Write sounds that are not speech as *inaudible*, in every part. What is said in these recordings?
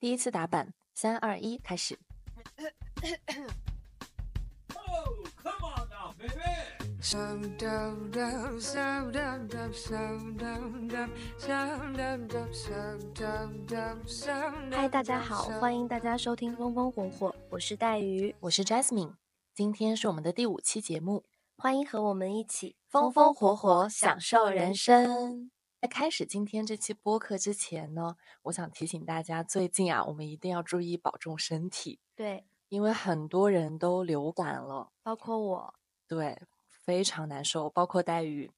第一次打板，三二一，开始。嗨，大家好，欢迎大家收听《风风火火》，我是带鱼，我是 Jasmine，今天是我们的第五期节目，欢迎和我们一起风风火火享受人生。在开始今天这期播客之前呢，我想提醒大家，最近啊，我们一定要注意保重身体，对，因为很多人都流感了，包括我，对，非常难受，包括黛玉，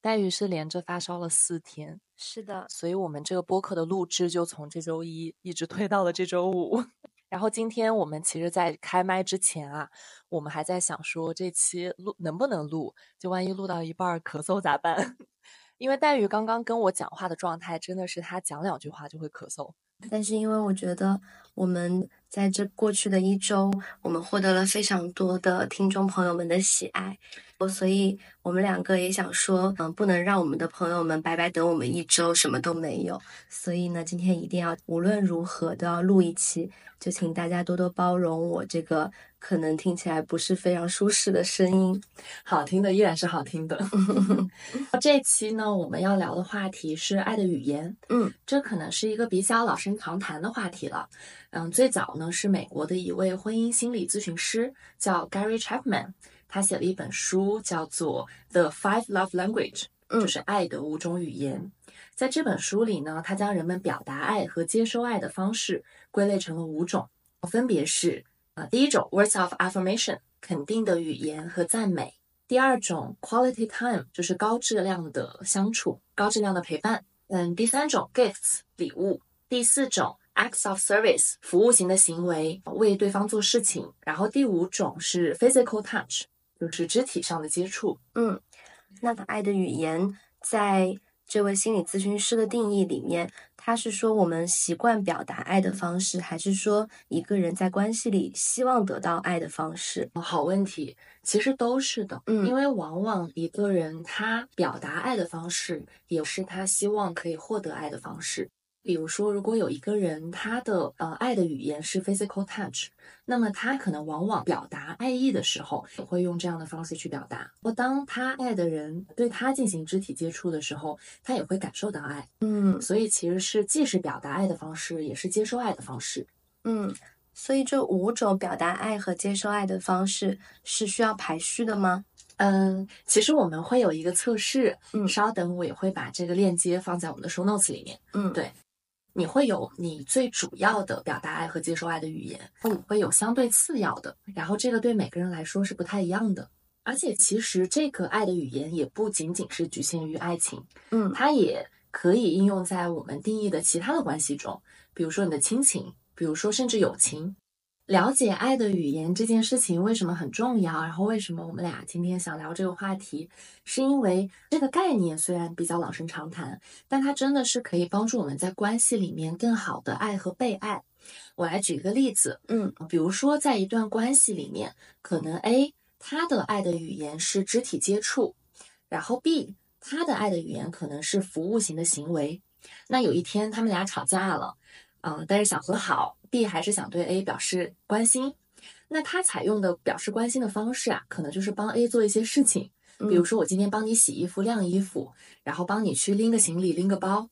黛玉是连着发烧了四天，是的，所以我们这个播客的录制就从这周一一直推到了这周五。*laughs* 然后今天我们其实，在开麦之前啊，我们还在想说这期录能不能录，就万一录到一半儿咳嗽咋办？因为黛玉刚刚跟我讲话的状态，真的是她讲两句话就会咳嗽。但是因为我觉得我们在这过去的一周，我们获得了非常多的听众朋友们的喜爱，所以我们两个也想说，嗯，不能让我们的朋友们白白等我们一周什么都没有，所以呢，今天一定要无论如何都要录一期，就请大家多多包容我这个可能听起来不是非常舒适的声音。好听的依然是好听的。*laughs* 这期呢，我们要聊的话题是爱的语言。嗯，这可能是一个比较老生常谈的话题了。嗯，最早呢是美国的一位婚姻心理咨询师叫 Gary Chapman，他写了一本书叫做《The Five Love Language》，嗯就是爱的五种语言。在这本书里呢，他将人们表达爱和接收爱的方式归类成了五种，分别是啊，第一种 words of affirmation，肯定的语言和赞美。第二种 quality time 就是高质量的相处，高质量的陪伴。嗯，第三种 gifts 礼物。第四种 acts of service 服务型的行为，为对方做事情。然后第五种是 physical touch，就是肢体上的接触。嗯，那爱的语言在这位心理咨询师的定义里面，他是说我们习惯表达爱的方式，还是说一个人在关系里希望得到爱的方式？好问题，其实都是的，嗯因为往往一个人他表达爱的方式，也是他希望可以获得爱的方式。比如说，如果有一个人他的呃爱的语言是 physical touch，那么他可能往往表达爱意的时候，也会用这样的方式去表达。或当他爱的人对他进行肢体接触的时候，他也会感受到爱。嗯所以其实是既是表达爱的方式，也是接收爱的方式。嗯，所以这五种表达爱和接收爱的方式是需要排序的吗？嗯，其实我们会有一个测试，嗯稍等，我也会把这个链接放在我们的 show notes 里面。嗯对你会有你最主要的表达爱和接受爱的语言，你会有相对次要的，然后这个对每个人来说是不太一样的。而且其实这个爱的语言也不仅仅是局限于爱情，嗯它也可以应用在我们定义的其他的关系中，比如说你的亲情，比如说甚至友情。了解爱的语言这件事情为什么很重要？然后为什么我们俩今天想聊这个话题？是因为这个概念虽然比较老生常谈，但它真的是可以帮助我们在关系里面更好的爱和被爱。我来举一个例子，嗯比如说在一段关系里面，可能 A 他的爱的语言是肢体接触，然后 B 他的爱的语言可能是服务型的行为。那有一天他们俩吵架了，嗯、但是想和好，B 还是想对 A 表示关心。那他采用的表示关心的方式啊，可能就是帮 A 做一些事情，比如说我今天帮你洗衣服、晾衣服，然后帮你去拎个行李、拎个包。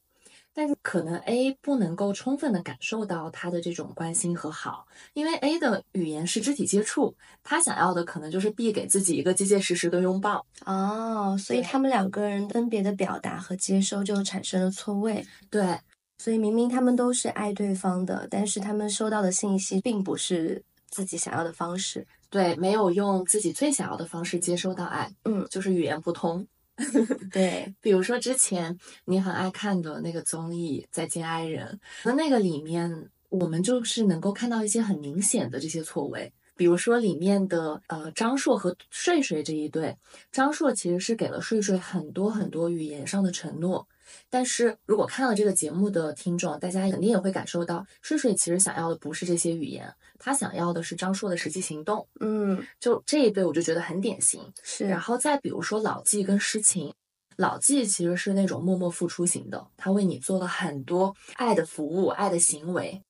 但是可能 A 不能够充分的感受到他的这种关心和好，因为 A 的语言是肢体接触，他想要的可能就是 B 给自己一个结结实实的拥抱。哦，所以他们两个人分别的表达和接收就产生了错位。对，所以明明他们都是爱对方的，但是他们收到的信息并不是自己想要的方式。对，没有用自己最想要的方式接收到爱，嗯，就是语言不通。*laughs* 对，比如说之前你很爱看的那个综艺《再见爱人》，那那个里面我们就是能够看到一些很明显的这些错位。比如说里面的呃张硕和睡睡这一对，张硕其实是给了睡睡很多很多语言上的承诺，但是如果看了这个节目的听众，大家肯定也会感受到，睡睡其实想要的不是这些语言，他想要的是张硕的实际行动。嗯，就这一对，我就觉得很典型。是，然后再比如说老纪跟诗情，老纪其实是那种默默付出型的，他为你做了很多爱的服务、爱的行为，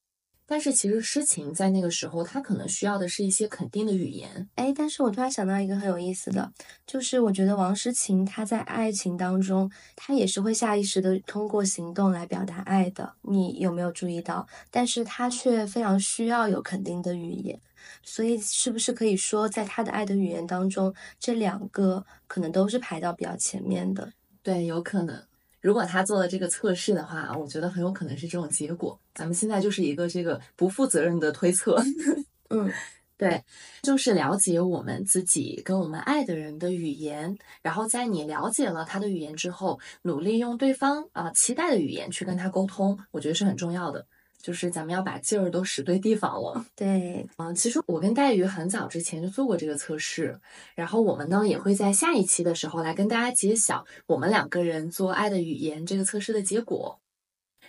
但是其实诗情在那个时候，他可能需要的是一些肯定的语言。哎，但是我突然想到一个很有意思的，就是我觉得王诗晴她在爱情当中，她也是会下意识的通过行动来表达爱的。你有没有注意到？但是她却非常需要有肯定的语言。所以，是不是可以说，在她的爱的语言当中，这两个可能都是排到比较前面的？对，有可能。如果他做了这个测试的话，我觉得很有可能是这种结果。咱们现在就是一个这个不负责任的推测。*laughs* 嗯，对，就是了解我们自己跟我们爱的人的语言，然后在你了解了他的语言之后，努力用对方啊、期待的语言去跟他沟通，我觉得是很重要的。就是咱们要把劲儿都使对地方了。对，嗯，其实我跟黛玉很早之前就做过这个测试，然后我们呢也会在下一期的时候来跟大家揭晓我们两个人做爱的语言这个测试的结果。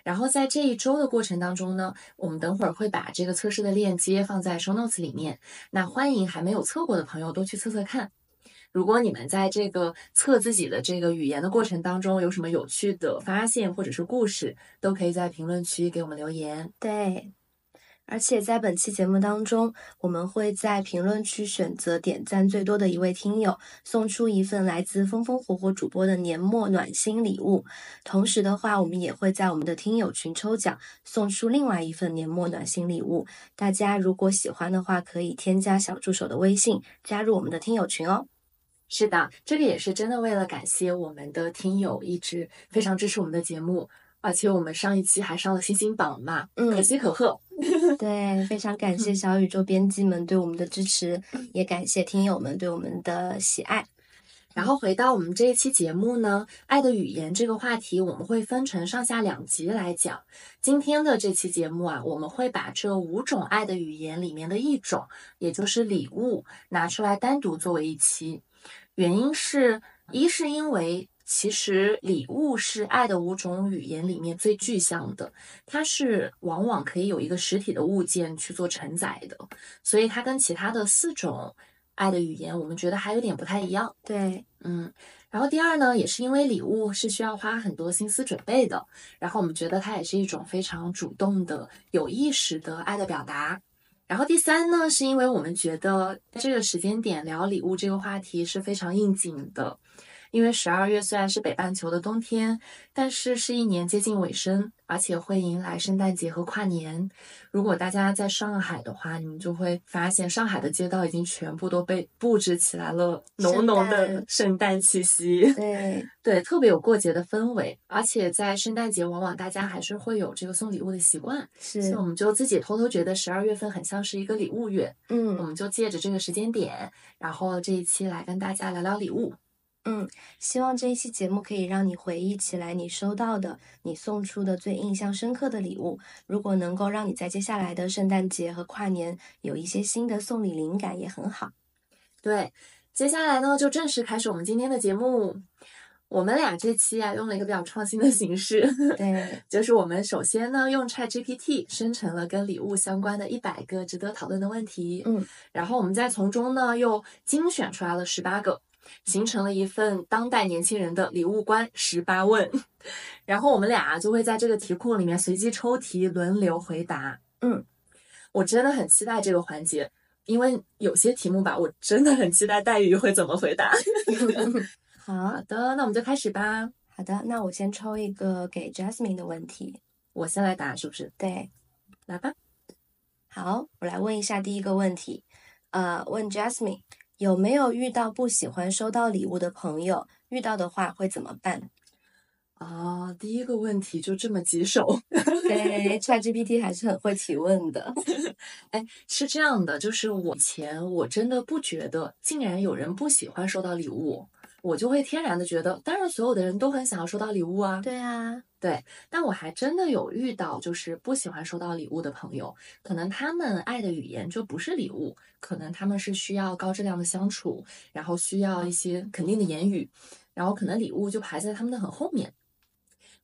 然后在这一周的过程当中呢，我们等会儿会把这个测试的链接放在 show notes 里面，那欢迎还没有测过的朋友都去测测看。如果你们在这个测自己的这个语言的过程当中有什么有趣的发现或者是故事，都可以在评论区给我们留言。对。而且在本期节目当中，我们会在评论区选择点赞最多的一位听友，送出一份来自风风火火主播的年末暖心礼物。同时的话，我们也会在我们的听友群抽奖，送出另外一份年末暖心礼物。大家如果喜欢的话，可以添加小助手的微信，加入我们的听友群哦。是的，这个也是真的为了感谢我们的听友一直非常支持我们的节目，而且我们上一期还上了星星榜嘛，嗯可喜可贺。对，非常感谢 *laughs* 小宇宙编辑们对我们的支持，也感谢听友们对我们的喜爱。然后回到我们这一期节目呢，爱的语言这个话题，我们会分成上下两集来讲。今天的这期节目啊，我们会把这五种爱的语言里面的一种，也就是礼物，拿出来单独作为一期。原因是，一是因为其实礼物是爱的五种语言里面最具象的，它是往往可以有一个实体的物件去做承载的，所以它跟其他的四种爱的语言，我们觉得还有点不太一样。对，嗯，然后第二呢，也是因为礼物是需要花很多心思准备的，然后我们觉得它也是一种非常主动的、有意识的爱的表达。然后第三呢，是因为我们觉得在这个时间点聊礼物这个话题是非常应景的，因为十二月虽然是北半球的冬天，但是是一年接近尾声，而且会迎来圣诞节和跨年。如果大家在上海的话，你们就会发现上海的街道已经全部都被布置起来了，浓浓的 *laughs* 圣诞气息。对，对，特别有过节的氛围，而且在圣诞节，往往大家还是会有这个送礼物的习惯，是所以是我，们就自己偷偷觉得十二月份很像是一个礼物月，嗯我嗯们就借着这个时间点，然后这一期来跟大家聊聊礼物。嗯，希望这一期节目可以让你回忆起来你收到的、你送出的最印象深刻的礼物。如果能够让你在接下来的圣诞节和跨年有一些新的送礼灵感，也很好。对，接下来呢，就正式开始我们今天的节目。我们俩这期啊，用了一个比较创新的形式，对，*laughs* 就是我们首先呢，用 ChatGPT 生成了跟礼物相关的一百个值得讨论的问题，嗯，然后我们再从中呢，又精选出来了十八个，形成了一份当代年轻人的礼物观十八问，*laughs* 然后我们俩就会在这个题库里面随机抽题，轮流回答。嗯，我真的很期待这个环节，因为有些题目吧，我真的很期待黛玉会怎么回答。好 *laughs* 好的，那我们就开始吧。好的，那我先抽一个给 Jasmine 的问题。我先来答，是不是？对，来吧。好，我来问一下第一个问题，呃，问 Jasmine 有没有遇到不喜欢收到礼物的朋友？遇到的话会怎么办？啊，第一个问题就这么棘手。对，*laughs* ChatGPT 还是很会提问的。*laughs* 哎，是这样的，就是我以前我真的不觉得，竟然有人不喜欢收到礼物，我就会天然的觉得，当然所有的人都很想要收到礼物啊。对啊，对但我还真的有遇到，就是不喜欢收到礼物的朋友，可能他们爱的语言就不是礼物，可能他们是需要高质量的相处，然后需要一些肯定的言语，然后可能礼物就排在他们的很后面。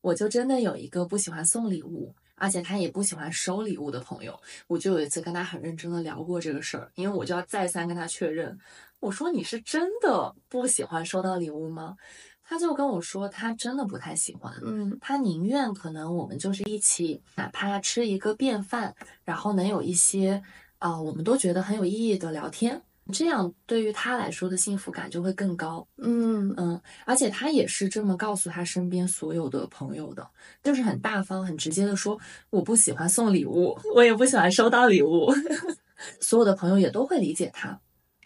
我就真的有一个不喜欢送礼物，而且他也不喜欢收礼物的朋友，我就有一次跟他很认真的聊过这个事儿，因为我就要再三跟他确认，我说你是真的不喜欢收到礼物吗？他就跟我说，他真的不太喜欢，嗯。他宁愿可能我们就是一起，哪怕吃一个便饭，然后能有一些啊、呃我们都觉得很有意义的聊天，这样对于他来说的幸福感就会更高。嗯嗯，而且他也是这么告诉他身边所有的朋友的，就是很大方、很直接的说，我不喜欢送礼物，我也不喜欢收到礼物，*laughs* 所有的朋友也都会理解他。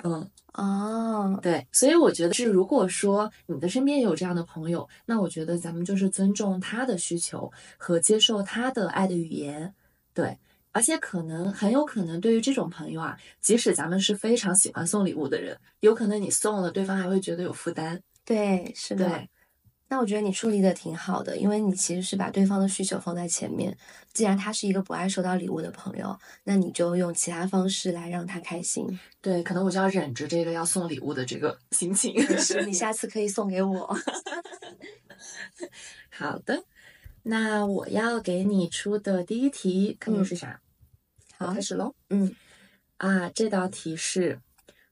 嗯，哦，对，所以我觉得是，如果说你的身边也有这样的朋友，那我觉得咱们就是尊重他的需求和接受他的爱的语言，对。而且可能很有可能，对于这种朋友啊，即使咱们是非常喜欢送礼物的人，有可能你送了，对方还会觉得有负担。对，是的。那我觉得你处理的挺好的，因为你其实是把对方的需求放在前面。既然他是一个不爱收到礼物的朋友，那你就用其他方式来让他开心。对，可能我就要忍着这个要送礼物的这个心情。是你下次可以送给我。*laughs* 好的，那我要给你出的第一题肯定是啥？我好开始喽。嗯，啊，这道题是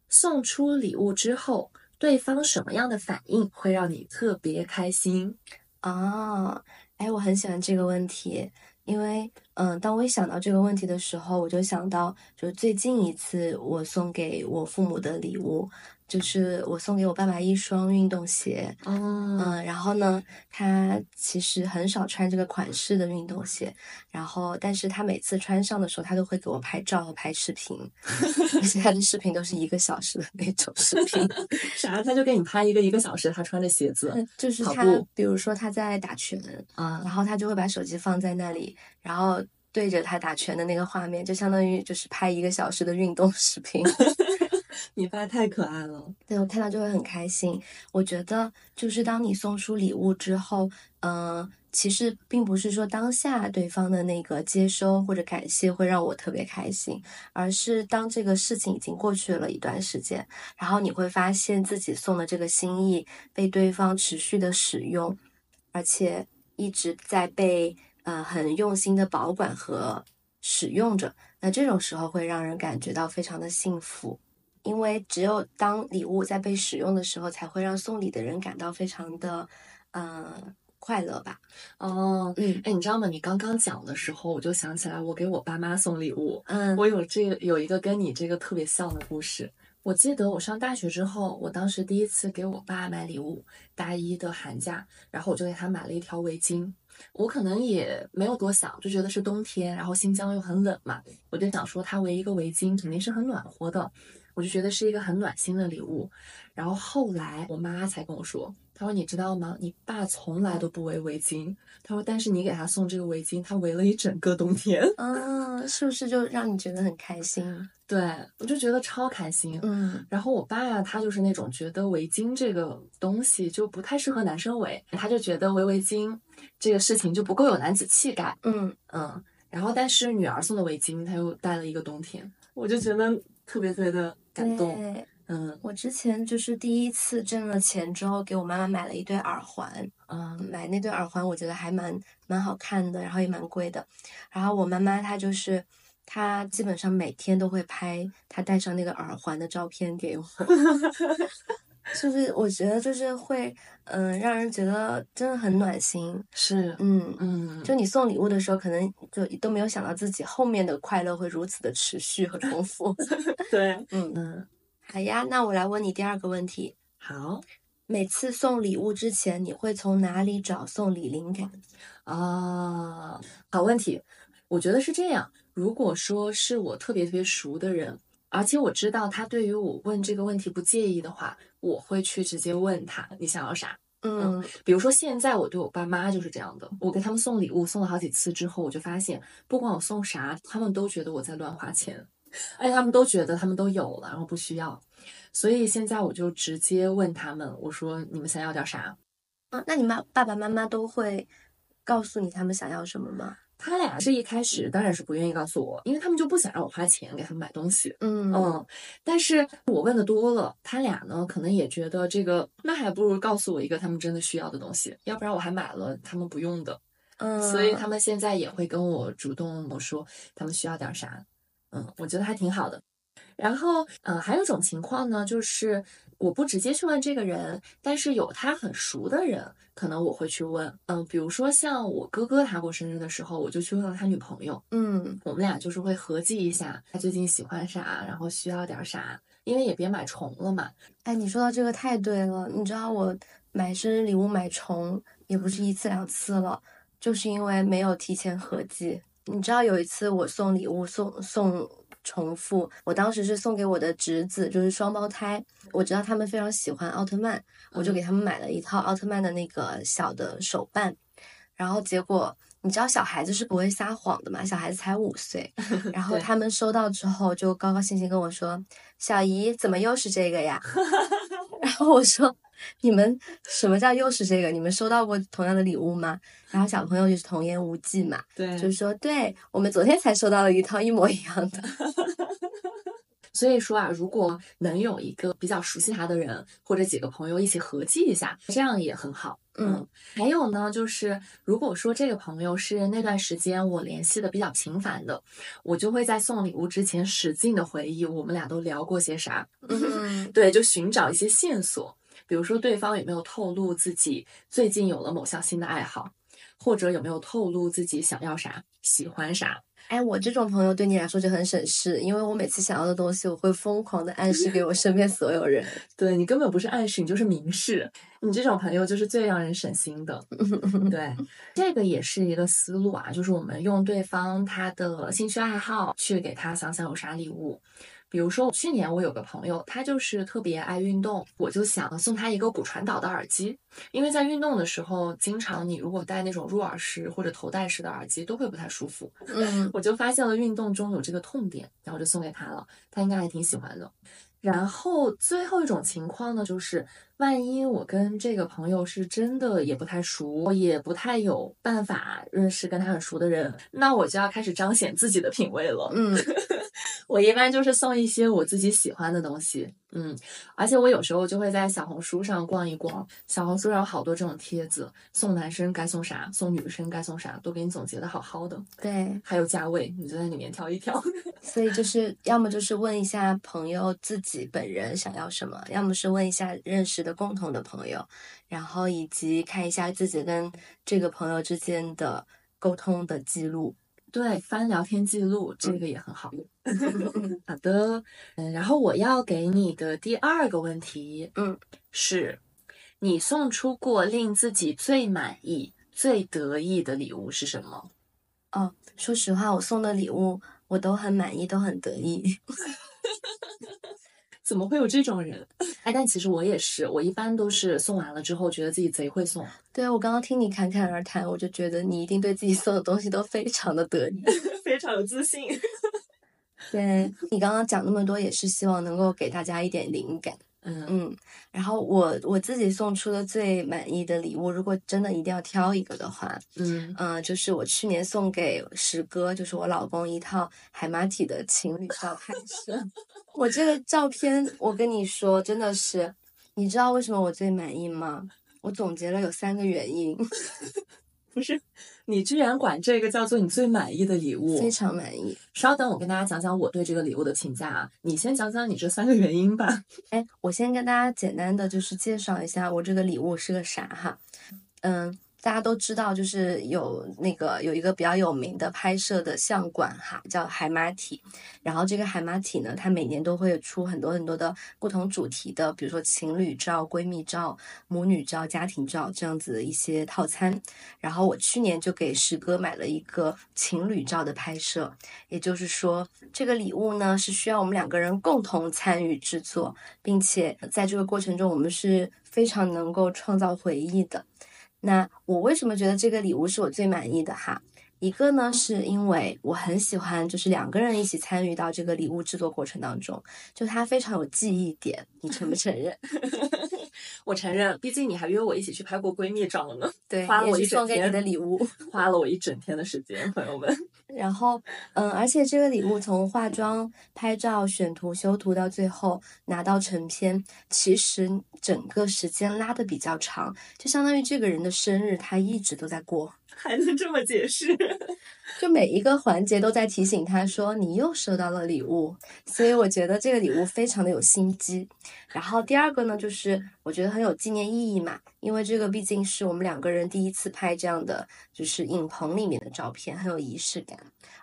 送出礼物之后，对方什么样的反应会让你特别开心？啊，哎，我很喜欢这个问题，因为，嗯，当我一想到这个问题的时候，我就想到，就是最近一次我送给我父母的礼物，就是我送给我爸爸一双运动鞋。哦，嗯，然后呢，他其实很少穿这个款式的运动鞋，然后但是他每次穿上的时候，他都会给我拍照和拍视频，*laughs* 而且他的视频都是一个小时的那种视频。*laughs* 啥？他就给你拍一个一个小时，他穿着鞋子嗯就是他，比如说他在打拳，啊然后他就会把手机放在那里，然后对着他打拳的那个画面，就相当于就是拍一个小时的运动视频。*laughs* 你爸太可爱了。对我看到就会很开心。我觉得就是当你送出礼物之后，嗯、其实并不是说当下对方的那个接收或者感谢会让我特别开心，而是当这个事情已经过去了一段时间，然后你会发现自己送的这个心意被对方持续的使用，而且一直在被呃很用心的保管和使用着。那这种时候会让人感觉到非常的幸福。因为只有当礼物在被使用的时候，才会让送礼的人感到非常的，呃，快乐吧。哦，嗯哎，你知道吗？你刚刚讲的时候，我就想起来，我给我爸妈送礼物，嗯我有这个有一个跟你这个特别像的故事。我记得我上大学之后，我当时第一次给我爸买礼物，大一的寒假，然后我就给他买了一条围巾。我可能也没有多想，就觉得是冬天，然后新疆又很冷嘛，我就想说他围一个围巾肯定是很暖和的，我就觉得是一个很暖心的礼物。然后后来我妈才跟我说，她说你知道吗？你爸从来都不围围巾，她说但是你给他送这个围巾，他围了一整个冬天。嗯，是不是就让你觉得很开心？*laughs* 对我就觉得超开心。嗯然后我爸呀，他就是那种觉得围巾这个东西就不太适合男生围，他就觉得围围巾这个事情就不够有男子气概。嗯，嗯，然后但是女儿送的围巾，他又戴了一个冬天，我就觉得特别特别的感动。对。嗯我之前就是第一次挣了钱之后，给我妈妈买了一对耳环。嗯买那对耳环，我觉得还蛮蛮好看的，然后也蛮贵的。然后我妈妈她就是，她基本上每天都会拍她戴上那个耳环的照片给我，*laughs* 就是我觉得就是会，嗯、让人觉得真的很暖心。是，嗯，嗯，就你送礼物的时候，可能就都没有想到自己后面的快乐会如此的持续和重复。*laughs* 对，嗯，嗯，好呀，那我来问你第二个问题。好每次送礼物之前，你会从哪里找送礼灵感？啊，好问题。我觉得是这样，如果说是我特别特别熟的人，而且我知道他对于我问这个问题不介意的话，我会去直接问他你想要啥。嗯比如说现在我对我爸妈就是这样的，我给他们送礼物送了好几次之后，我就发现不管我送啥，他们都觉得我在乱花钱，而且他们都觉得他们都有了，然后不需要，所以现在我就直接问他们，我说你们想要点啥？嗯，那你妈爸爸妈妈都会告诉你他们想要什么吗？他俩是一开始当然是不愿意告诉我，因为他们就不想让我花钱给他们买东西。嗯嗯，但是我问的多了，他俩呢可能也觉得这个，那还不如告诉我一个他们真的需要的东西，要不然我还买了他们不用的。嗯，所以他们现在也会跟我主动我说他们需要点啥。嗯，我觉得还挺好的。然后，呃，还有一种情况呢，就是我不直接去问这个人，但是有他很熟的人，可能我会去问。嗯，比如说像我哥哥他过生日的时候，我就去问了他女朋友，嗯我们俩就是会合计一下他最近喜欢啥，然后需要点啥，因为也别买重了嘛。哎，你说到这个太对了。你知道我买生日礼物买重也不是一次两次了，就是因为没有提前合计。你知道有一次我送礼物送送重复，我当时是送给我的侄子，就是双胞胎。我知道他们非常喜欢奥特曼，我就给他们买了一套奥特曼的那个小的手办，然后结果。你知道小孩子是不会撒谎的嘛？小孩子才五岁，*laughs* 然后他们收到之后就高高兴兴跟我说：“小姨，怎么又是这个呀？” *laughs* 然后我说：“你们什么叫又是这个？你们收到过同样的礼物吗？”然后小朋友就是童言无忌嘛，对就是说：“对我们昨天才收到了一套一模一样的。*laughs* 所以说啊，如果能有一个比较熟悉他的人，或者几个朋友一起合计一下，这样也很好。嗯，还有呢，就是如果说这个朋友是那段时间我联系的比较频繁的，我就会在送礼物之前使劲的回忆我们俩都聊过些啥，”嗯 *laughs* 对，就寻找一些线索，比如说对方有没有透露自己最近有了某项新的爱好，或者有没有透露自己想要啥、喜欢啥。哎，我这种朋友对你来说就很省事，因为我每次想要的东西，我会疯狂的暗示给我身边所有人。*laughs* 对你根本不是暗示，你就是明示。你这种朋友就是最让人省心的。对，*laughs* 这个也是一个思路啊，就是我们用对方他的兴趣爱好去给他想想有啥礼物。比如说，去年我有个朋友，他就是特别爱运动，我就想送他一个骨传导的耳机，因为在运动的时候，经常你如果戴那种入耳式或者头戴式的耳机，都会不太舒服。嗯我就发现了运动中有这个痛点，然后就送给他了，他应该还挺喜欢的。然后最后一种情况呢，就是万一我跟这个朋友是真的也不太熟，也不太有办法认识跟他很熟的人，那我就要开始彰显自己的品味了。嗯我一般就是送一些我自己喜欢的东西，嗯，而且我有时候就会在小红书上逛一逛，小红书上有好多这种帖子，送男生该送啥，送女生该送啥，都给你总结的好好的，对，还有价位，你就在里面挑一挑。*laughs* 所以就是要么就是问一下朋友自己本人想要什么，要么是问一下认识的共同的朋友，然后以及看一下自己跟这个朋友之间的沟通的记录。对，翻聊天记录这个也很好用。好的，嗯，然后我要给你的第二个问题，嗯，是你送出过令自己最满意、最得意的礼物是什么？哦，说实话，我送的礼物我都很满意，都很得意。*laughs* 怎么会有这种人？*laughs* 哎，但其实我也是，我一般都是送完了之后，觉得自己贼会送，对我刚刚听你侃侃而谈，我就觉得你一定对自己送的东西都非常的得意。*laughs* 非常有自信。*laughs* 对你刚刚讲那么多，也是希望能够给大家一点灵感。嗯嗯，然后我我自己送出的最满意的礼物，如果真的一定要挑一个的话，嗯，嗯、就是我去年送给石哥，就是我老公一套海马体的情侣照拍摄。我这个照片，我跟你说，真的是，你知道为什么我最满意吗？我总结了有三个原因，*laughs* 不是，你居然管这个叫做你最满意的礼物？非常满意。稍等，我跟大家讲讲我对这个礼物的评价啊。你先讲讲你这三个原因吧。*laughs* 哎，我先跟大家简单的就是介绍一下我这个礼物是个啥哈。嗯，大家都知道，就是有那个有一个比较有名的拍摄的相馆哈，叫海马体。然后这个海马体呢，它每年都会出很多很多的不同主题的，比如说情侣照、闺蜜照、母女照、家庭照这样子的一些套餐。然后我去年就给石哥买了一个情侣照的拍摄，也就是说，这个礼物呢是需要我们两个人共同参与制作，并且在这个过程中，我们是非常能够创造回忆的。那我为什么觉得这个礼物是我最满意的哈？一个呢，是因为我很喜欢，就是两个人一起参与到这个礼物制作过程当中，就它非常有记忆点，你承不承认？*laughs* 我承认，毕竟你还约我一起去拍过闺蜜照呢，*laughs* 对，花了我一整天送给你的礼物。花了我一整天的时间，朋友们。然后，嗯，而且这个礼物从化妆、拍照、选图、修图到最后拿到成片，其实整个时间拉的比较长，就相当于这个人的生日他一直都在过。还能这么解释？就每一个环节都在提醒他说你又收到了礼物，所以我觉得这个礼物非常的有心机。然后第二个呢，就是我觉得很有纪念意义嘛，因为这个毕竟是我们两个人第一次拍这样的就是影棚里面的照片，很有仪式感，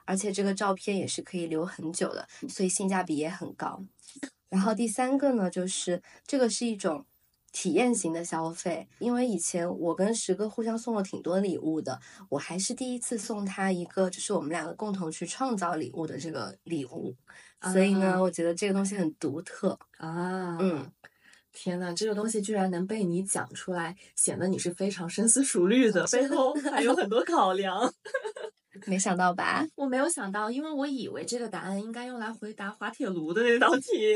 而且这个照片也是可以留很久的，所以性价比也很高。然后第三个呢，就是这个是一种。体验型的消费，因为以前我跟石哥互相送了挺多礼物的，我还是第一次送他一个，就是我们两个共同去创造礼物的这个礼物，所以呢，啊我觉得这个东西很独特。啊，嗯，天呐，这个东西居然能被你讲出来，显得你是非常深思熟虑的，*laughs* 背后还有很多考量。*laughs* 没想到吧？*laughs* 我没有想到，因为我以为这个答案应该用来回答滑铁卢的那道题，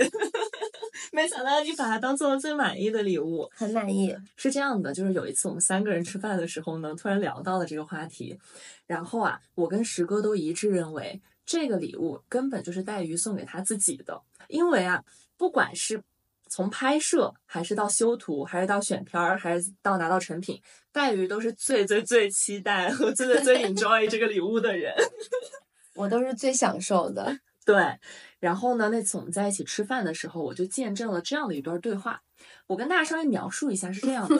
没想到你把它当做了最满意的礼物。很满意。是这样的，就是有一次我们三个人吃饭的时候呢，突然聊到了这个话题，然后啊，我跟石哥都一致认为这个礼物根本就是黛玉送给他自己的，因为啊，不管是从拍摄，还是到修图，还是到选片儿，还是到拿到成品，黛玉都是最最最期待和最最最 enjoy 这个礼物的人。*laughs* 我都是最享受的。对，然后呢，那次我们在一起吃饭的时候，我就见证了这样的一段对话。我跟大家稍微描述一下，是这样的：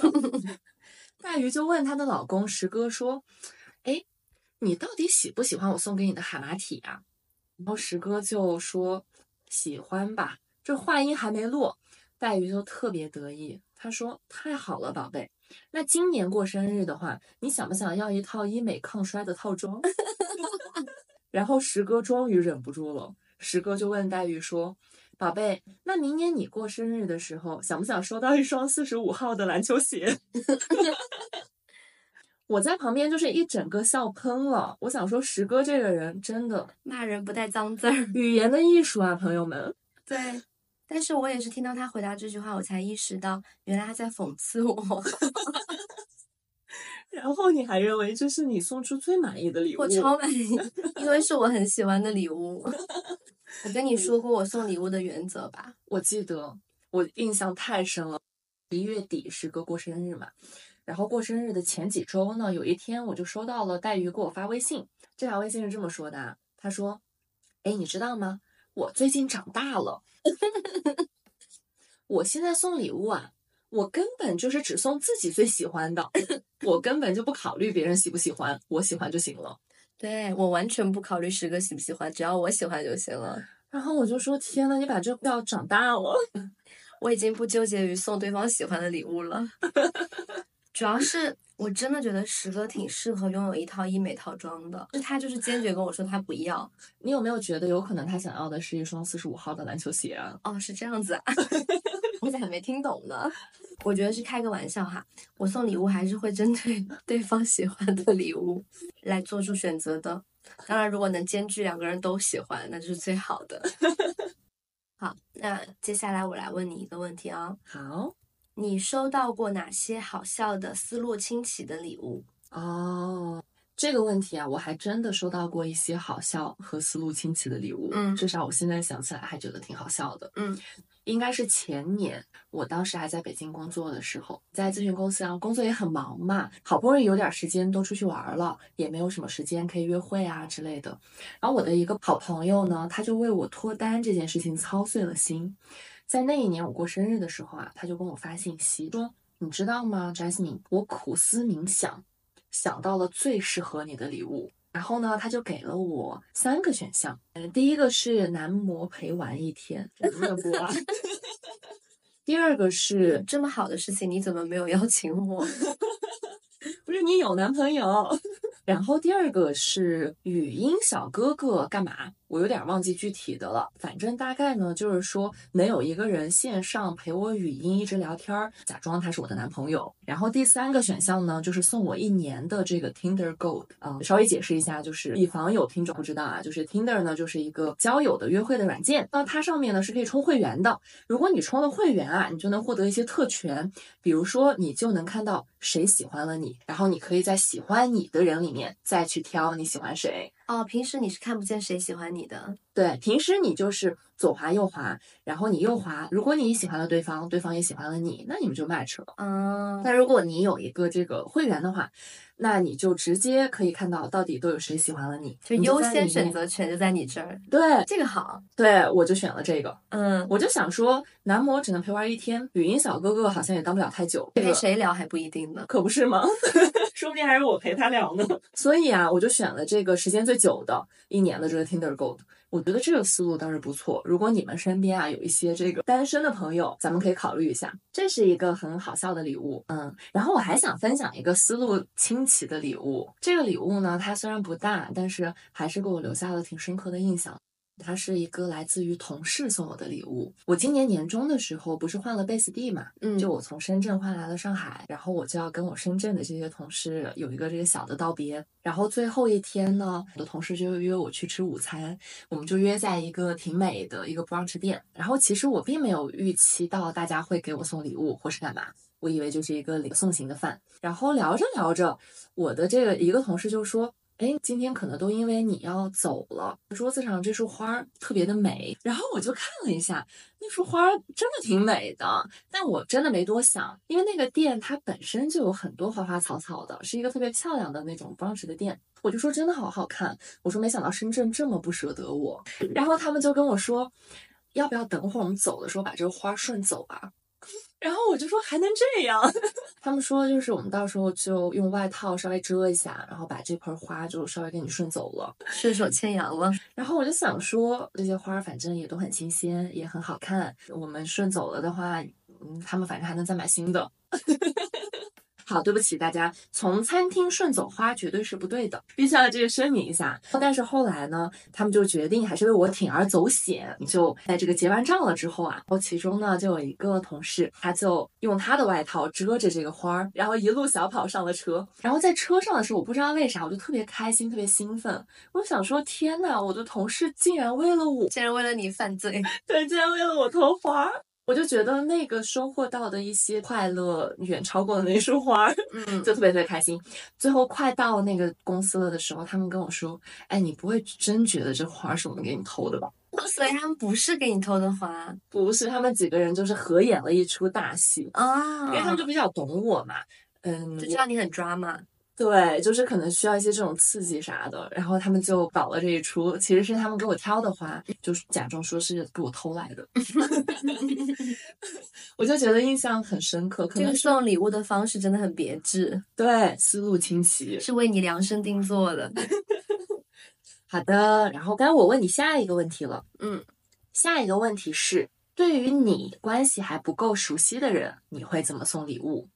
*laughs* 黛鱼就问她的老公石哥说：“哎，你到底喜不喜欢我送给你的海马体啊？”然后石哥就说：“喜欢吧。”这话音还没落，黛玉就特别得意，她说：“太好了，宝贝。那今年过生日的话，你想不想要一套医美抗衰的套装？” *laughs* 然后石哥终于忍不住了，石哥就问黛玉说：“宝贝，那明年你过生日的时候，想不想收到一双四十五号的篮球鞋？” *laughs* 我在旁边就是一整个笑喷了。我想说，石哥这个人真的骂人不带脏字儿。语言的艺术啊，朋友们。*laughs* 对，但是我也是听到他回答这句话，我才意识到原来他在讽刺我。*laughs* 然后你还认为这是你送出最满意的礼物？我超满意，因为是我很喜欢的礼物。*laughs* 我跟你说过我送礼物的原则吧？我记得，我印象太深了。一月底石哥过生日嘛，然后过生日的前几周呢，有一天我就收到了黛鱼给我发微信，这条微信是这么说的啊，她说：“哎，你知道吗？我最近长大了，*laughs* 我现在送礼物啊，我根本就是只送自己最喜欢的，*laughs* 我根本就不考虑别人喜不喜欢，我喜欢就行了。”对我完全不考虑十个喜不喜欢，只要我喜欢就行了。然后我就说：“天呐，你把这要长大了。*laughs* ”我已经不纠结于送对方喜欢的礼物了，*laughs* 主要是我真的觉得石哥挺适合拥有一套医美套装的，就他就是坚决跟我说他不要。你有没有觉得有可能他想要的是一双四十五号的篮球鞋啊？哦，是这样子啊，我咋没听懂呢？*laughs* 我觉得是开个玩笑哈，我送礼物还是会针对 *laughs* 对方喜欢的礼物来做出选择的。当然，如果能兼具两个人都喜欢，那就是最好的。*laughs* 好，那接下来我来问你一个问题哦、好你收到过哪些好笑的思路清奇的礼物？哦，这个问题啊，我还真的收到过一些好笑和思路清奇的礼物，嗯至少我现在想起来还觉得挺好笑的。嗯，应该是前年，我当时还在北京工作的时候，在咨询公司啊，工作也很忙嘛，好不容易有点时间都出去玩了，也没有什么时间可以约会啊之类的。然后我的一个好朋友呢，他就为我脱单这件事情操碎了心。在那一年我过生日的时候啊，他就跟我发信息说：“你知道吗，Jasmine，我苦思冥想，想到了最适合你的礼物。”然后呢，他就给了我三个选项。嗯，第一个是男模陪玩一天，真的不啊。*laughs* 第二个是这么好的事情，你怎么没有邀请我？*laughs* 不是你有男朋友？*laughs* 然后第二个是语音小哥哥干嘛？我有点忘记具体的了。反正大概呢，就是说能有一个人线上陪我语音一直聊天，假装他是我的男朋友。然后第三个选项呢，就是送我一年的这个 Tinder Gold 啊、稍微解释一下，就是以防有听众不知道啊，就是 Tinder 呢就是一个交友的约会的软件，那它上面呢是可以充会员的。如果你充了会员啊，你就能获得一些特权，比如说你就能看到谁喜欢了你，然后你可以在喜欢你的人里面再去挑你喜欢谁。哦，平时你是看不见谁喜欢你的。对，平时你就是左滑右滑，然后你右滑，如果你喜欢了对方，对方也喜欢了你，那你们就 match 了。嗯，那如果你有一个这个会员的话，那你就直接可以看到到底都有谁喜欢了你，就优先。选择权就在你这儿，对这个好。对，我就选了这个。嗯，我就想说，男模只能陪玩一天，语音小哥哥好像也当不了太久。陪谁聊还不一定呢。可不是吗？*laughs* 说不定还是我陪他聊呢。*laughs* 所以啊，我就选了这个时间最久的一年的这个 Tinder Gold。我觉得这个思路倒是不错。如果你们身边啊有一些这个单身的朋友，咱们可以考虑一下，这是一个很好笑的礼物。嗯，然后我还想分享一个思路清奇的礼物。这个礼物呢，它虽然不大，但是还是给我留下了挺深刻的印象。它是一个来自于同事送我的礼物。我今年年中的时候不是换了 base 地嘛，嗯就我从深圳换来了上海，然后我就要跟我深圳的这些同事有一个这个小的道别。然后最后一天呢，我的同事就约我去吃午餐，我们就约在一个挺美的一个 brunch 店。然后其实我并没有预期到大家会给我送礼物或是干嘛，我以为就是一个礼送行的饭。然后聊着聊着，我的这个一个同事就说。哎，今天可能都因为你要走了，桌子上这束花特别的美。然后我就看了一下，那束花真的挺美的，但我真的没多想，因为那个店它本身就有很多花花草草的，是一个特别漂亮的那种装饰的店。我就说真的好好看，我说没想到深圳这么不舍得我。然后他们就跟我说，要不要等会儿我们走的时候把这个花顺走啊？然后我就说还能这样？*laughs* 他们说就是我们到时候就用外套稍微遮一下，然后把这盆花就稍微给你顺走了。顺手牵羊了。然后我就想说，这些花儿反正也都很新鲜，也很好看。我们顺走了的话，嗯，他们反正还能再买新的。*laughs* 好，对不起大家，从餐厅顺走花绝对是不对的，必须要这个声明一下。但是后来呢，他们就决定还是为我铤而走险，就在这个结完账了之后啊，然后其中呢就有一个同事，他就用他的外套遮着这个花儿，然后一路小跑上了车。然后在车上的时候，我不知道为啥，我就特别开心，特别兴奋。我想说，天呐，我的同事竟然为了我，竟然为了你犯罪，对，竟然为了我偷花儿。我就觉得那个收获到的一些快乐远超过了那束花儿，*laughs* 嗯，就特别特别开心。最后快到那个公司了的时候，他们跟我说：“哎，你不会真觉得这花是我们给你偷的吧所以他们不是给你偷的花？”不是，他们几个人就是合演了一出大戏，啊，因为他们就比较懂我嘛。嗯，就知道你很抓嘛。对，就是可能需要一些这种刺激啥的，然后他们就搞了这一出，其实是他们给我挑的花，就是假装说是给我偷来的，*laughs* 我就觉得印象很深刻，可这个能送礼物的方式真的很别致，对思路清晰。是为你量身定做的。*laughs* 好的，然后该我问你下一个问题了，嗯，下一个问题是，对于你关系还不够熟悉的人，你会怎么送礼物？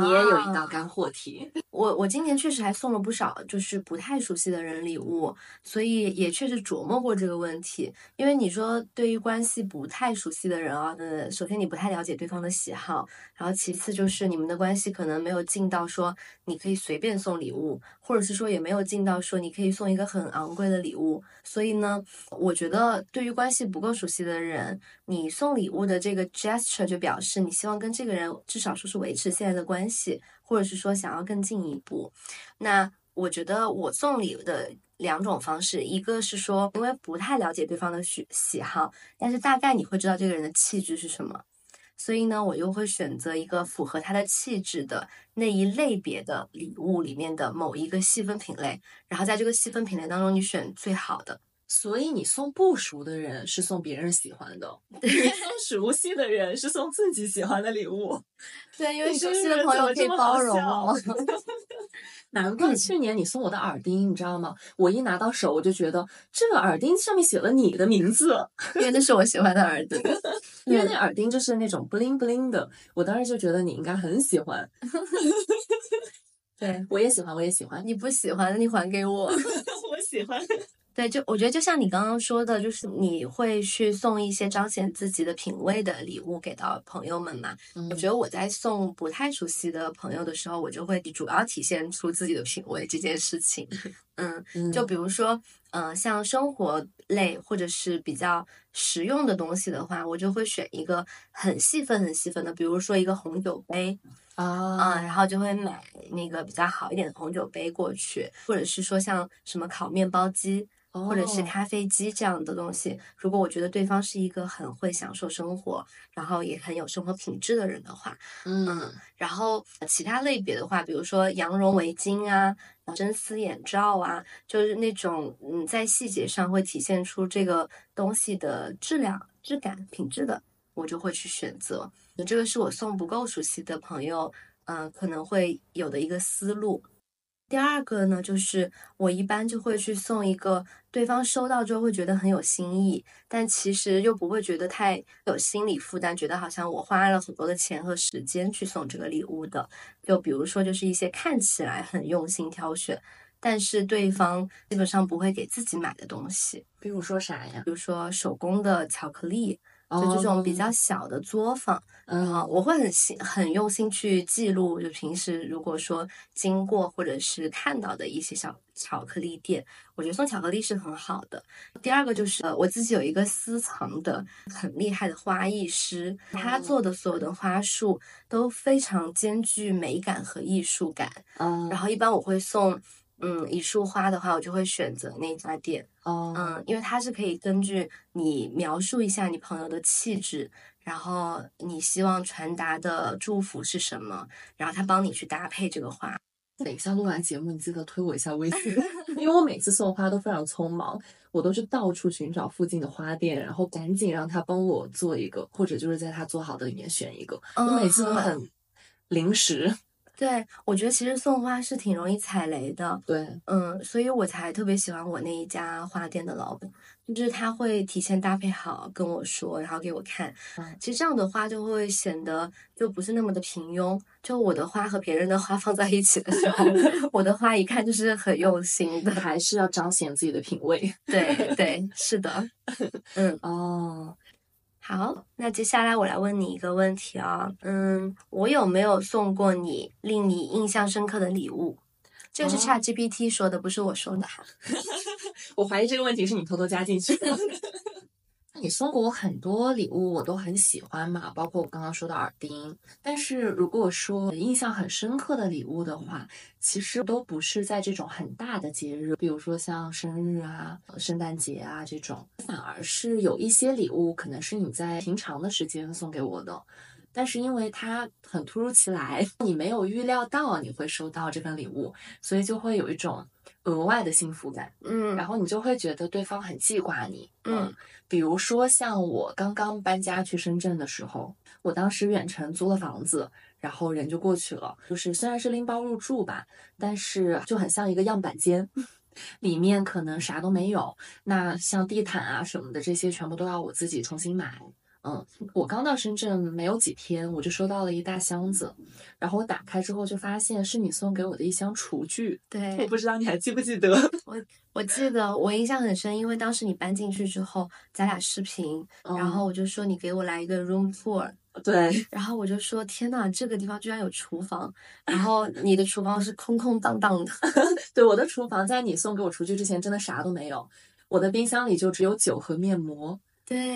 你也有一道啊干货题，*laughs* 我我今年确实还送了不少，就是不太熟悉的人礼物，所以也确实琢磨过这个问题。因为你说对于关系不太熟悉的人啊，呃，首先你不太了解对方的喜好，然后其次就是你们的关系可能没有近到说你可以随便送礼物，或者是说也没有近到说你可以送一个很昂贵的礼物。所以呢，我觉得对于关系不够熟悉的人，你送礼物的这个 gesture 就表示你希望跟这个人至少说是维持现在的关系，或者是说想要更进一步。那我觉得我送礼的两种方式，一个是说，因为不太了解对方的喜喜好，但是大概你会知道这个人的气质是什么，所以呢，我又会选择一个符合他的气质的那一类别的礼物里面的某一个细分品类，然后在这个细分品类当中，你选最好的。所以你送不熟的人是送别人喜欢的，*laughs* 你送熟悉的人是送自己喜欢的礼物。对，因为熟悉的朋友可以包容。*laughs* *laughs* 难怪去年你送我的耳钉，你知道吗？我一拿到手，我就觉得这个耳钉上面写了你的名字，因为那是我喜欢的耳钉。因为那耳钉就是那种 bling bling 的，我当时就觉得你应该很喜欢。对，我也喜欢，我也喜欢，你不喜欢，你还给我。我喜欢。对，就我觉得就像你刚刚说的，就是你会去送一些彰显自己的品味的礼物给到朋友们嘛。嗯我觉得我在送不太熟悉的朋友的时候，我就会主要体现出自己的品味这件事情。*laughs* 嗯，嗯就比如说，呃、像生活类或者是比较实用的东西的话，我就会选一个很细分、很细分的，比如说一个红酒杯，啊嗯，然后就会买那个比较好一点的红酒杯过去，或者是说像什么烤面包机，或者是哦咖啡机这样的东西。如果我觉得对方是一个很会享受生活，然后也很有生活品质的人的话，嗯然后呃其他类别的话，比如说羊绒围巾啊、真丝眼罩啊，就是那种嗯，在细节上会体现出这个东西的质量、质感、品质的，我就会去选择。这个是我送不够熟悉的朋友，嗯、可能会有的一个思路。第二个呢，就是我一般就会去送一个对方收到之后会觉得很有新意，但其实又不会觉得太有心理负担，觉得好像我花了很多的钱和时间去送这个礼物的。就比如说，就是一些看起来很用心挑选，但是对方基本上不会给自己买的东西，比如说啥呀？比如说手工的巧克力，就这种比较哦小的作坊。嗯啊，我会很心很用心去记录，就平时如果说经过或者是看到的一些小巧克力店，我觉得送巧克力是很好的。第二个就是呃我自己有一个私藏的很厉害的花艺师，他做的所有的花束都非常兼具美感和艺术感。嗯然后一般我会送。嗯，一束花的话，我就会选择那家店。哦嗯，因为它是可以根据你描述一下你朋友的气质，然后你希望传达的祝福是什么，然后他帮你去搭配这个花。等一下录完节目，你记得推我一下微信，*laughs* 因为我每次送花都非常匆忙，我都是到处寻找附近的花店，然后赶紧让他帮我做一个，或者就是在他做好的里面选一个。我每次都嗯很临时，对，我觉得其实送花是挺容易踩雷的，对，嗯，所以我才特别喜欢我那一家花店的老板，就是他会提前搭配好跟我说，然后给我看。嗯其实这样的花就会显得就不是那么的平庸。就我的花和别人的花 *laughs* 放在一起的时候，我的花一看就是很用心的。还是要彰显自己的品味。对对，是的，*laughs* 嗯。哦，好，那接下来我来问你一个问题啊，嗯，我有没有送过你令你印象深刻的礼物？这个是哦 ChatGPT 说的，不是我说的哈。*laughs* 我怀疑这个问题是你偷偷加进去的。你送过我很多礼物，我都很喜欢嘛，包括我刚刚说的耳钉。但是如果说印象很深刻的礼物的话，其实都不是在这种很大的节日，比如说像生日啊、圣诞节啊这种，反而是有一些礼物可能是你在平常的时间送给我的。但是因为它很突如其来，你没有预料到你会收到这份礼物，所以就会有一种额外的幸福感。嗯，然后你就会觉得对方很记挂你。嗯，比如说像我刚刚搬家去深圳的时候，我当时远程租了房子，然后人就过去了，就是虽然是拎包入住吧，但是就很像一个样板间。*laughs* 里面可能啥都没有，那像地毯啊什么的，这些全部都要我自己重新买。嗯，我刚到深圳没有几天，我就收到了一大箱子，然后我打开之后就发现是你送给我的一箱厨具，对我，不知道你还记不记得？我我记得我印象很深，因为当时你搬进去之后，咱俩视频，然后我就说你给我来一个 room tour，对，然后我就说天呐，这个地方居然有厨房，然后你的厨房是空空荡荡的，*laughs* 对，我的厨房在你送给我厨具之前真的啥都没有，我的冰箱里就只有酒和面膜。对，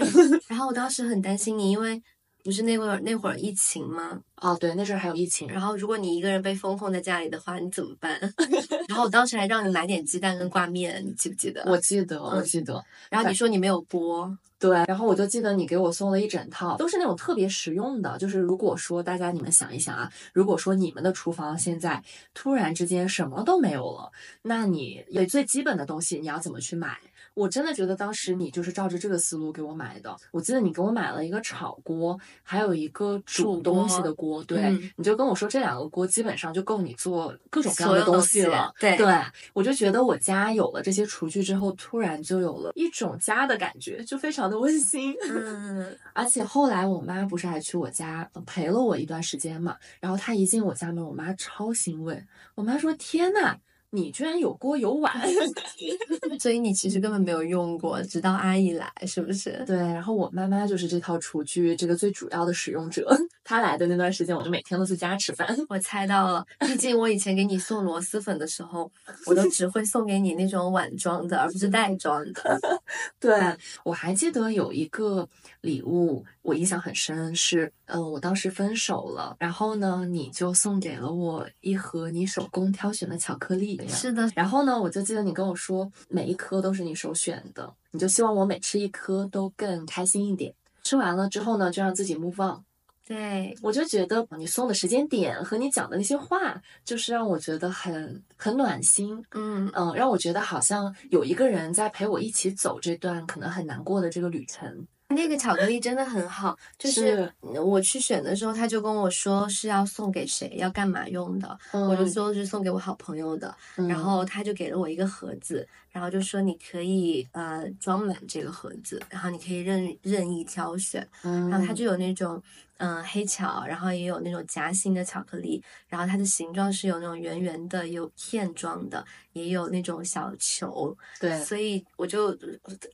然后我当时很担心你，因为不是那会儿那会儿疫情吗？哦，对，那阵儿还有疫情。然后如果你一个人被封控在家里的话，你怎么办？*laughs* 然后我当时还让你买点鸡蛋跟挂面，你记不记得？我记得，我记得，然后你说你没有剥，对，然后我就记得你给我送了一整套，都是那种特别实用的。就是如果说大家你们想一想啊，如果说你们的厨房现在突然之间什么都没有了，那你有最基本的东西你要怎么去买？我真的觉得当时你就是照着这个思路给我买的。我记得你给我买了一个炒锅，还有一个煮煮东西的锅，对，嗯你就跟我说这两个锅基本上就够你做各种各样的东西西了。对对，我就觉得我家有了这些厨具之后，突然就有了一种家的感觉，就非常的温馨。嗯，*laughs* 而且后来我妈不是还去我家呃陪了我一段时间嘛，然后她一进我家门，我妈超欣慰，我妈说：“天呐，你居然有锅有碗！*laughs* ”所以你其实根本没有用过，直到阿姨来，是不是？对，然后我妈妈就是这套厨具这个最主要的使用者。他来的那段时间，我就每天都去家吃饭。我猜到了，毕竟我以前给你送螺蛳粉的时候，我都只会送给你那种碗装的，而不是袋装的。*laughs* 对，我还记得有一个礼物，我印象很深，是，呃，我当时分手了，然后呢，你就送给了我一盒你手工挑选的巧克力。是的，然后呢，我就记得你跟我说，每一颗都是你首选的，你就希望我每吃一颗都更开心一点。吃完了之后呢，就让自己 move on。对，我就觉得你送的时间点和你讲的那些话，就是让我觉得很很暖心。嗯。嗯，让我觉得好像有一个人在陪我一起走这段可能很难过的这个旅程。那个巧克力真的很好，就是。我去选的时候，他就跟我说是要送给谁，要干嘛用的，我就说是送给我好朋友的，然后他就给了我一个盒子，然后就说你可以呃装满这个盒子，然后你可以任任意挑选，然后他就有那种。嗯，黑巧，然后也有那种夹心的巧克力，然后它的形状是有那种圆圆的，有片状的，也有那种小球。对，所以我就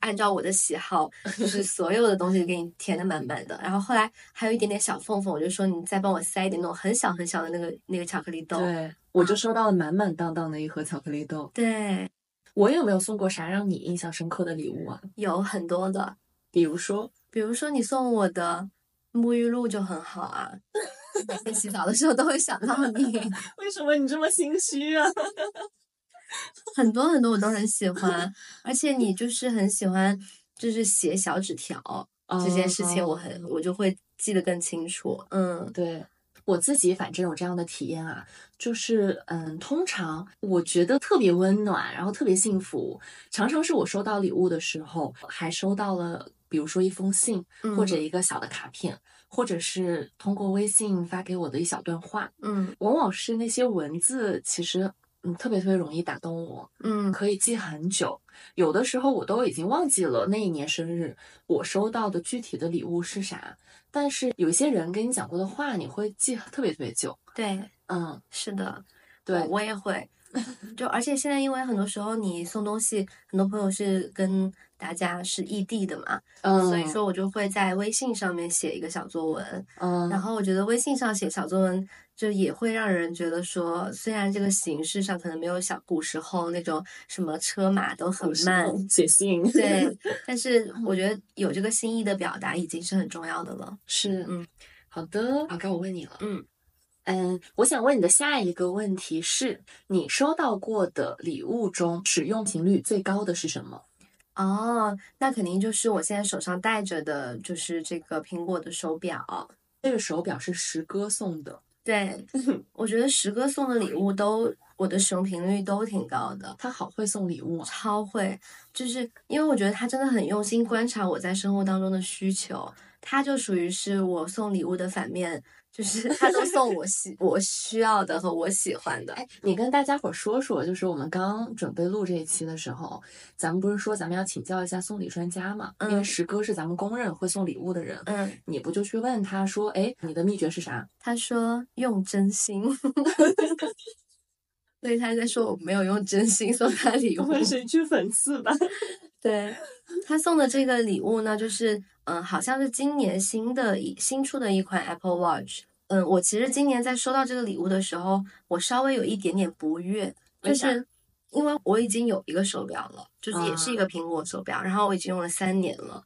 按照我的喜好，*laughs* 就是所有的东西给你填的满满的。然后后来还有一点点小缝缝，我就说你再帮我塞一点那种很小很小的那个那个巧克力豆。对，我就收到了满满当当的一盒巧克力豆。对，我有没有送过啥让你印象深刻的礼物啊？有很多的，比如说，比如说你送我的。沐浴露就很好啊，每天洗澡的时候都会想到你。*laughs* 为什么你这么心虚啊？*laughs* 很多很多我都很喜欢，而且你就是很喜欢，就是写小纸条这件事情，我很我就会记得更清楚。嗯，对我自己反正有这样的体验啊，就是嗯，通常我觉得特别温暖，然后特别幸福，常常是我收到礼物的时候，还收到了。比如说一封信，或者一个小的卡片，或者是通过微信发给我的一小段话，嗯，往往是那些文字，其实嗯特别特别容易打动我，嗯，可以记很久。有的时候我都已经忘记了那一年生日我收到的具体的礼物是啥，但是有一些人跟你讲过的话，你会记特别特别久。对，嗯，是的，对我也会。就而且现在，因为很多时候你送东西，很多朋友是跟大家是异地的嘛，嗯，所以说我就会在微信上面写一个小作文，嗯，然后我觉得微信上写小作文，就也会让人觉得说，虽然这个形式上可能没有小古时候那种什么车马都很慢，写信，对，但是我觉得有这个心意的表达已经是很重要的了。是，嗯，好的，好，该我问你了，嗯。嗯，我想问你的下一个问题是你收到过的礼物中使用频率最高的是什么？哦，那肯定就是我现在手上戴着的，就是这个苹果的手表。这个手表是石哥送的。对，我觉得石哥送的礼物都我的使用频率都挺高的。他好会送礼物啊，超会，就是因为我觉得他真的很用心观察我在生活当中的需求，他就属于是我送礼物的反面。就是他都送我喜 *laughs* 我需要的和我喜欢的。哎，你跟大家伙说说，就是我们刚准备录这一期的时候，咱们不是说咱们要请教一下送礼专家嘛？因为石哥是咱们公认会送礼物的人。嗯，你不就去问他说，哎，你的秘诀是啥？他说用真心。*laughs* 所以他在说我没有用真心送他礼物，谁去讽刺吧？对他送的这个礼物呢，就是嗯，好像是今年新的一新出的一款 Apple Watch。嗯，我其实今年在收到这个礼物的时候，我稍微有一点点不悦，就是因为我已经有一个手表了，就是也是一个苹果手表，然后我已经用了三年了。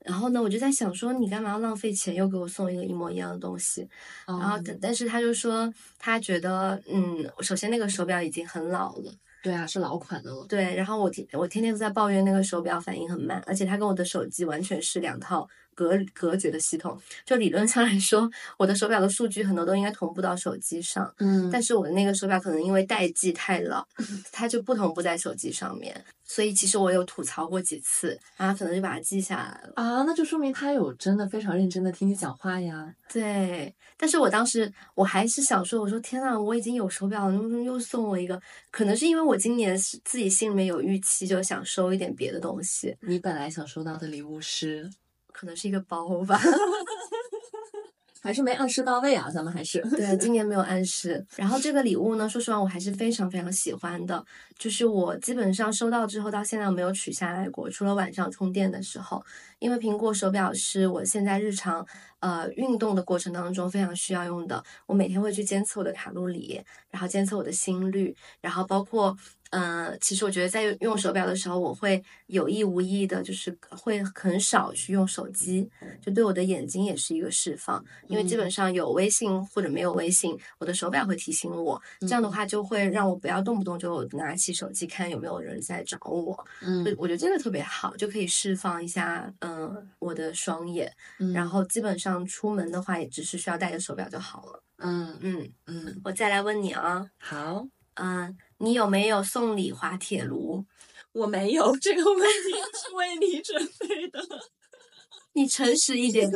然后呢，我就在想说，你干嘛要浪费钱，又给我送一个一模一样的东西？然后，但是他就说，他觉得，嗯，首先那个手表已经很老了，对啊，是老款的了。对，然后我天，我天天都在抱怨那个手表反应很慢，而且它跟我的手机完全是两套。隔隔绝的系统，就理论上来说，我的手表的数据很多都应该同步到手机上，嗯，但是我的那个手表可能因为代际太老，它就不同步在手机上面，所以其实我有吐槽过几次，然后可能就把它记下来了啊，那就说明他有真的非常认真的听你讲话呀。对，但是我当时我还是想说，我说天呐，我已经有手表了，能不能又送我一个？可能是因为我今年是自己心里面有预期，就想收一点别的东西。你本来想收到的礼物是？可能是一个包吧，*laughs* 还是没暗示到位啊，咱们还是。对，今年没有暗示。然后这个礼物呢，说实话，我还是非常非常喜欢的。就是我基本上收到之后到现在我没有取下来过，除了晚上充电的时候，因为苹果手表是我现在日常呃运动的过程当中非常需要用的。我每天会去监测我的卡路里，然后监测我的心率，然后包括。嗯，其实我觉得在用手表的时候，我会有意无意的，就是会很少去用手机，就对我的眼睛也是一个释放。因为基本上有微信或者没有微信，我的手表会提醒我，这样的话就会让我不要动不动就拿起手机看有没有人在找我。嗯，我觉得这个特别好，就可以释放一下嗯我的双眼，然后基本上出门的话也只是需要带着手表就好了。嗯嗯嗯，我再来问你啊，好，嗯。你有没有送礼滑铁卢？我没有，这个问题是为你准备的。*laughs* 你诚实一点，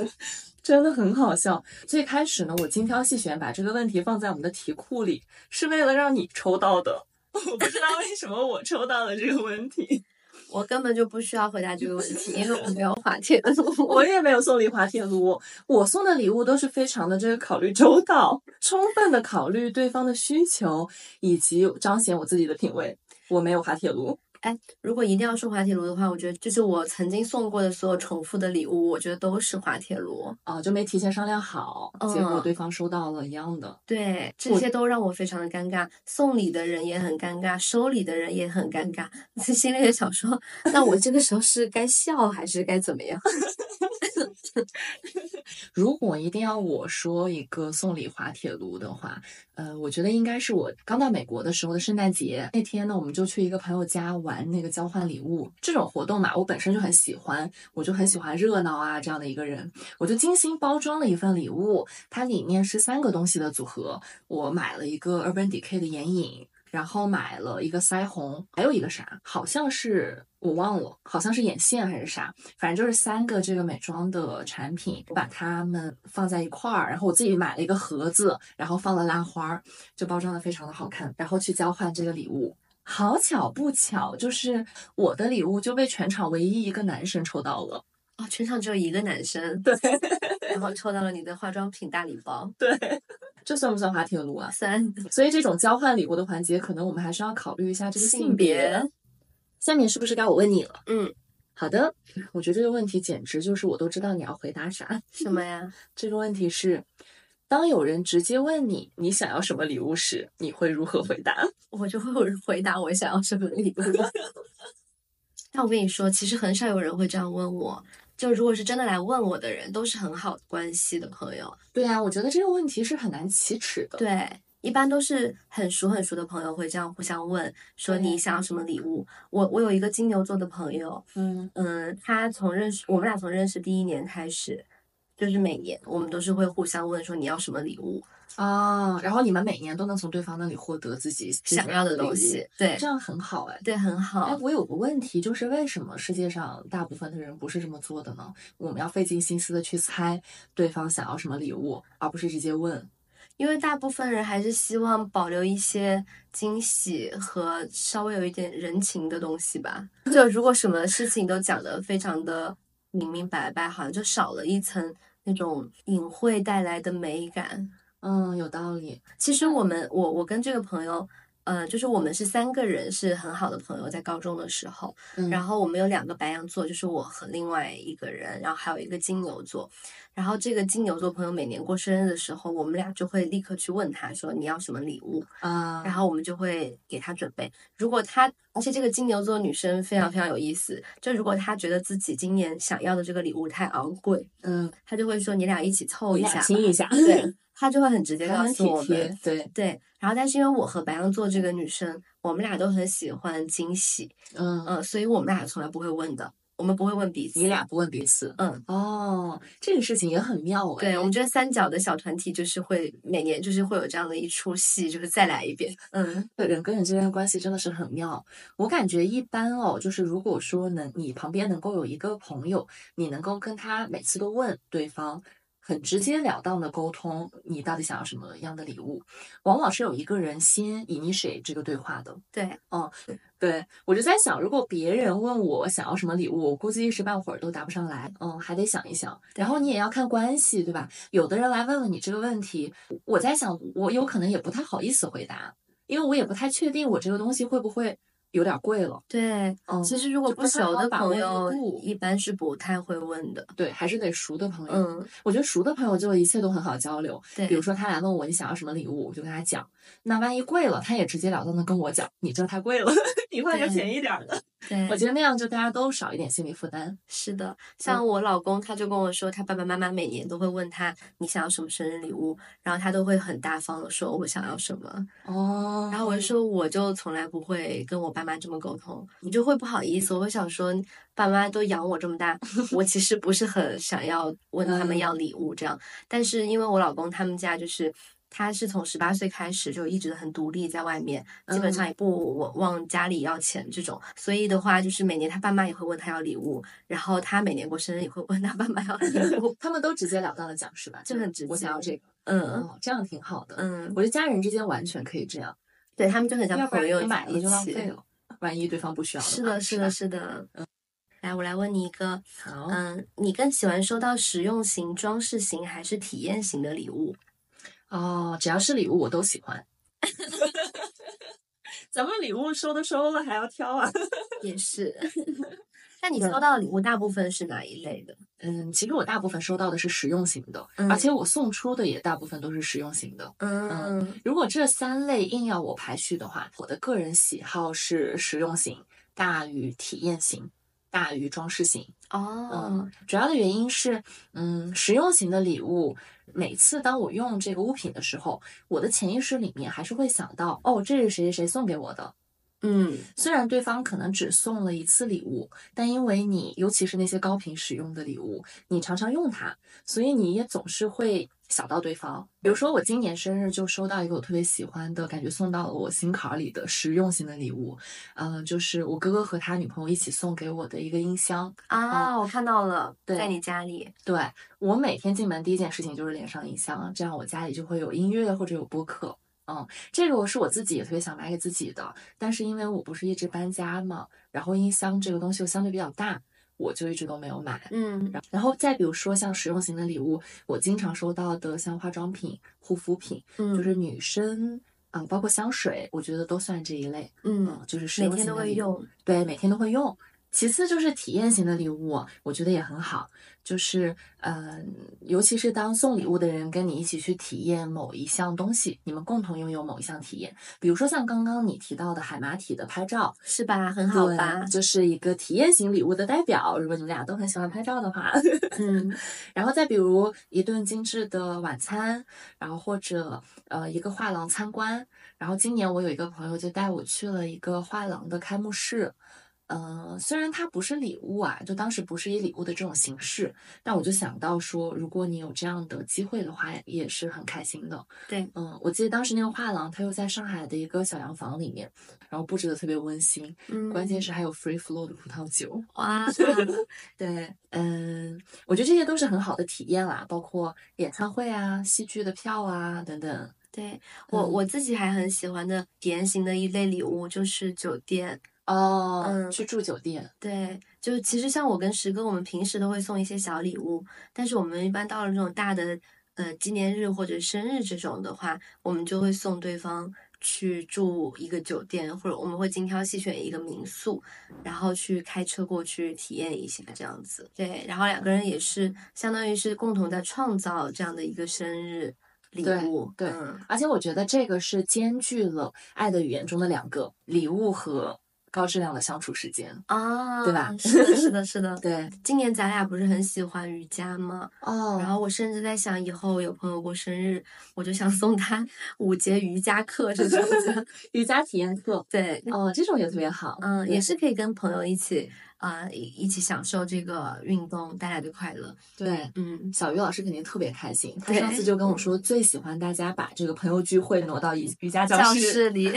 真的很好笑。最开始呢，我精挑细选把这个问题放在我们的题库里，是为了让你抽到的。*laughs* 我不知道为什么我抽到了这个问题。我根本就不需要回答这个问题，因为我没有滑铁卢，我也没有送礼滑铁卢。我送的礼物都是非常的这个考虑周到，充分的考虑对方的需求，以及彰显我自己的品味。我没有滑铁卢。哎，如果一定要说滑铁卢的话，我觉得就是我曾经送过的所有重复的礼物，我觉得都是滑铁卢啊，就没提前商量好，结果对方收到了一样的。对，这些都让我非常的尴尬，送礼的人也很尴尬，收礼的人也很尴尬，*laughs* 心里也想说，那我这个时候是该笑还是该怎么样？*laughs* *laughs* 如果一定要我说一个送礼滑铁卢的话，呃，我觉得应该是我刚到美国的时候的圣诞节那天呢，我们就去一个朋友家玩那个交换礼物这种活动嘛，我本身就很喜欢，我就很喜欢热闹啊这样的一个人，我就精心包装了一份礼物，它里面是三个东西的组合，我买了一个 Urban Decay 的眼影。然后买了一个腮红，还有一个啥，好像是我忘了，好像是眼线还是啥，反正就是三个这个美妆的产品，我把它们放在一块儿，然后我自己买了一个盒子，然后放了拉花，就包装的非常的好看，然后去交换这个礼物。好巧不巧，就是我的礼物就被全场唯一一个男生抽到了。哦，全场只有一个男生，对，然后 *laughs* 抽到了你的化妆品大礼包，对，这算不算滑铁卢啊？*laughs* 算。所以这种交换礼物的环节，可能我们还是要考虑一下这个性别。下面是不是该我问你了？嗯，好的。我觉得这个问题简直就是我都知道你要回答啥。什么呀？*laughs* 这个问题是，当有人直接问你你想要什么礼物时，你会如何回答？我就会回答我想要什么礼物。但我跟你说，其实很少有人会这样问我。就如果是真的来问我的人，都是很好关系的朋友。对呀，我觉得这个问题是很难启齿的。对，一般都是很熟很熟的朋友会这样互相问，说你想要什么礼物。我我有一个金牛座的朋友，嗯嗯，他从认识我们俩从认识第一年开始，就是每年我们都是会互相问说你要什么礼物。啊，然后你们每年都能从对方那里获得自己想要的东西，对，这样很好哎，对，很好。哎，我有个问题，就是为什么世界上大部分的人不是这么做的呢？我们要费尽心思的去猜对方想要什么礼物，而不是直接问。因为大部分人还是希望保留一些惊喜和稍微有一点人情的东西吧。就如果什么事情都讲得非常的明明白白，好像就少了一层那种隐晦带来的美感。嗯，有道理。其实我们，我我跟这个朋友，呃，就是我们是三个人，是很好的朋友，在高中的时候。嗯、然后我们有两个白羊座，就是我和另外一个人，然后还有一个金牛座。然后这个金牛座朋友每年过生日的时候，我们俩就会立刻去问他说你要什么礼物啊，然后我们就会给他准备。如果他，而且这个金牛座女生非常非常有意思，就如果她觉得自己今年想要的这个礼物太昂贵，嗯，她就会说你俩一起凑一下，亲一下，对。*laughs* 他就会很直接告诉我们，对对。然后，但是因为我和白羊座这个女生，我们俩都很喜欢惊喜，嗯嗯，所以我们俩从来不会问的，我们不会问彼此，你俩不问彼此，嗯哦，这个事情也很妙哎。对我们这个三角的小团体，就是会每年就是会有这样的一出戏，就是再来一遍，嗯，人跟人之间的关系真的是很妙。我感觉一般哦，就是如果说能你旁边能够有一个朋友，你能够跟他每次都问对方。很直截了当的沟通你到底想要什么样的礼物，往往是有一个人先 initiate 这个对话的。对，嗯对我就在想，如果别人问我想要什么礼物，我估计一时半会儿都答不上来，嗯，还得想一想。然后你也要看关系，对吧？有的人来问问你这个问题，我在想，我有可能也不太好意思回答，因为我也不太确定我这个东西会不会有点贵了。对，嗯，其实如果不熟的朋友度，一般是不太会问的。对，还是得熟的朋友。嗯，我觉得熟的朋友就一切都很好交流。对，比如说他来问我你想要什么礼物，我就跟他讲。那万一贵了，他也直截了当的跟我讲，你这太贵了，*laughs* 你换个便宜点儿的。对，我觉得那样就大家都少一点心理负担。是的，像我老公他就跟我说，他爸爸妈妈每年都会问他你想要什么生日礼物，然后他都会很大方的说我想要什么，哦然后我就说我就从来不会跟我爸妈这么沟通，我就会不好意思，我会想说爸妈都养我这么大，我其实不是很想要问他们嗯要礼物这样，但是因为我老公他们家就是。他是从十八岁开始就一直很独立，在外面基本上也不往往家里要钱这种，所以的话就是每年他爸妈也会问他要礼物，然后他每年过生日也会问他爸妈要礼物，*laughs* 他们都直截了当的讲是吧？*laughs* 就很直接我想要这个，嗯哦，这样挺好的。嗯，我觉得家人之间完全可以这样，对他们就很像朋友一起就浪费。了。万一对方不需要话是的，是的，是的。来，我来问你一个，好，嗯，你更喜欢收到实用型、装饰型还是体验型的礼物？哦，只要是礼物我都喜欢。*laughs* 咱们礼物收都收了，还要挑啊？*laughs* 也是。*laughs* 那你收到的礼物大部分是哪一类的？嗯，其实我大部分收到的是实用型的，嗯而且我送出的也大部分都是实用型的。嗯如果这三类硬要我排序的话，我的个人喜好是实用型大于体验型大于装饰型。哦，主要的原因是，嗯，实用型的礼物，每次当我用这个物品的时候，我的潜意识里面还是会想到，哦，这是谁谁谁送给我的。嗯，虽然对方可能只送了一次礼物，但因为你，尤其是那些高频使用的礼物，你常常用它，所以你也总是会想到对方。比如说，我今年生日就收到一个我特别喜欢的，感觉送到了我心坎儿里的实用型的礼物，嗯、就是我哥哥和他女朋友一起送给我的一个音箱。啊，我看到了，对在你家里。对我每天进门第一件事情就是连上音箱，这样我家里就会有音乐或者有播客。嗯，这个我是我自己也特别想买给自己的，但是因为我不是一直搬家嘛，然后音箱这个东西又相对比较大，我就一直都没有买。嗯然然后再比如说像实用型的礼物，我经常收到的像化妆品、护肤品，嗯，就是女生啊、包括香水，我觉得都算这一类。嗯，嗯，就是实每天都会用。对，每天都会用。其次就是体验型的礼物，我觉得也很好，就是呃，尤其是当送礼物的人跟你一起去体验某一项东西，你们共同拥有某一项体验，比如说像刚刚你提到的海马体的拍照，是吧？很好吧？就是一个体验型礼物的代表。如果你们俩都很喜欢拍照的话，嗯 *laughs* 然后再比如一顿精致的晚餐，然后或者呃一个画廊参观。然后今年我有一个朋友就带我去了一个画廊的开幕式。嗯、虽然它不是礼物啊，就当时不是以礼物的这种形式，但我就想到说，如果你有这样的机会的话，也是很开心的。对，嗯，我记得当时那个画廊，它又在上海的一个小洋房里面，然后布置的特别温馨，嗯，关键是还有 free flow 的葡萄酒。哇，*laughs* 对，嗯，我觉得这些都是很好的体验啦，包括演唱会啊、戏剧的票啊等等。对我嗯我自己还很喜欢的体验型的一类礼物就是酒店。哦，嗯去住酒店，对，就其实像我跟石哥，我们平时都会送一些小礼物，但是我们一般到了这种大的呃纪念日或者生日这种的话，我们就会送对方去住一个酒店，或者我们会精挑细选一个民宿，然后去开车过去体验一下这样子。对，然后两个人也是相当于是共同在创造这样的一个生日礼对物。对嗯，而且我觉得这个是兼具了爱的语言中的两个礼物和高质量的相处时间。啊，对吧是的，是的，是的。*laughs* 对，今年咱俩不是很喜欢瑜伽吗？哦然后我甚至在想，以后有朋友过生日，我就想送他 *laughs* 五节瑜伽课这种的。*laughs* 瑜伽体验课，对，哦，这种也特别好。嗯，也是可以跟朋友一起啊、一一起享受这个运动带来的快乐。对。嗯，小鱼老师肯定特别开心，他上次就跟我说，最喜欢大家把这个朋友聚会挪到瑜瑜伽教室。室里，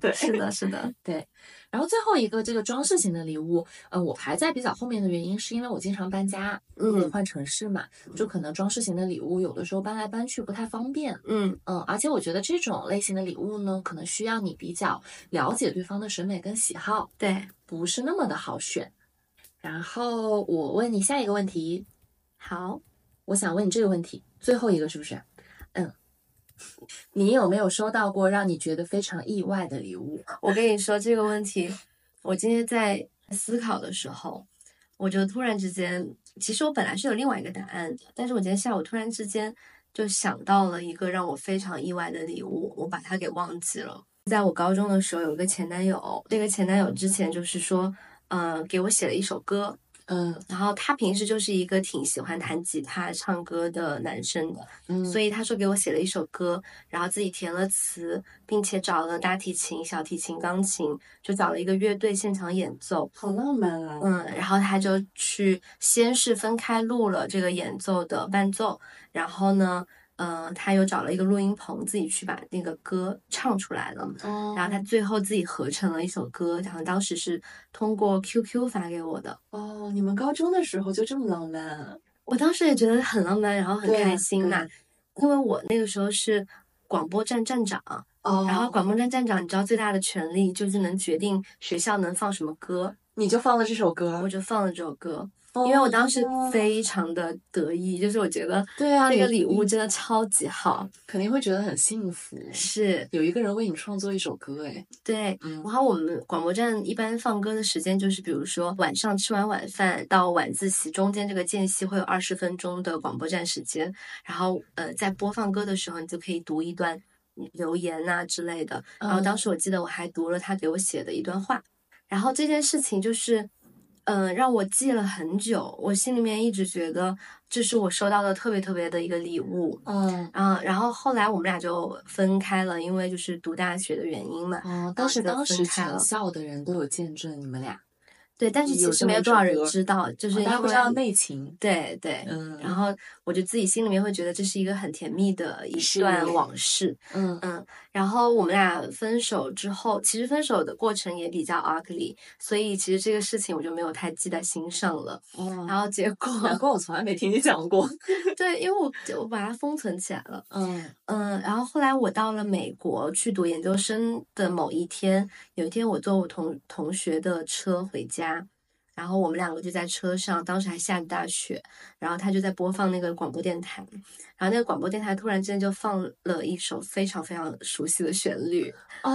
对是的，是的，对然后最后一个这个装饰型的礼物，呃，我排在比较后面的原因是因为我经常搬家，嗯换城市嘛，就可能装饰型的礼物有的时候搬来搬去不太方便。嗯嗯，而且我觉得这种类型的礼物呢，可能需要你比较了解对方的审美跟喜好，对，不是那么的好选。然后我问你下一个问题，好，我想问你这个问题，最后一个是不是？你有没有收到过让你觉得非常意外的礼物？我跟你说这个问题，我今天在思考的时候，我就突然之间，其实我本来是有另外一个答案的，但是我今天下午突然之间就想到了一个让我非常意外的礼物，我把它给忘记了。在我高中的时候，有一个前男友，这个前男友之前就是说，呃，给我写了一首歌，嗯然后他平时就是一个挺喜欢弹吉他、唱歌的男生的，嗯，所以他说给我写了一首歌，然后自己填了词，并且找了大提琴、小提琴、钢琴，就找了一个乐队现场演奏。好浪漫啊。嗯，然后他就去先是分开录了这个演奏的伴奏，然后呢，嗯、他又找了一个录音棚，自己去把那个歌唱出来了。哦然后他最后自己合成了一首歌，然后当时是通过 QQ 发给我的。哦，你们高中的时候就这么浪漫啊？我当时也觉得很浪漫，然后很开心嘛对，因为我那个时候是广播站站长，哦然后广播站站长，你知道最大的权利就是能决定学校能放什么歌，你就放了这首歌我，就放了这首歌，因为我当时哦非常的得意，就是我觉得对啊你这个礼物真的超级好，肯定会觉得很幸福。是有一个人为你创作一首歌，哎，对。嗯然后我们广播站一般放歌的时间就是，比如说晚上吃完晚饭到晚自习中间这个间隙会有二十分钟的广播站时间，然后呃在播放歌的时候，你就可以读一段留言呐、之类的。然后当时我记得我还读了他给我写的一段话，然后这件事情就是，嗯、让我记了很久，我心里面一直觉得这是我收到的特别特别的一个礼物。嗯啊、然后后来我们俩就分开了，因为就是读大学的原因嘛。哦，但是就当时分开了全校的人都有见证你们俩，对，但是其实没有多少人知道，就是哦因为不知道内情。对对，嗯然后我就自己心里面会觉得这是一个很甜蜜的一段往事。嗯嗯，然后我们俩分手之后，其实分手的过程也比较 ugly，所以其实这个事情我就没有太记在心上了。哦，然后结果，难怪我从来没听你讲过。对，因为我我把它封存起来了。嗯嗯，然后后来我到了美国去读研究生的某一天，有一天我坐我同同学的车回家，然后我们两个就在车上，当时还下着大雪，然后他就在播放那个广播电台，然后那个广播电台突然之间就放了一首非常非常熟悉的旋律，啊，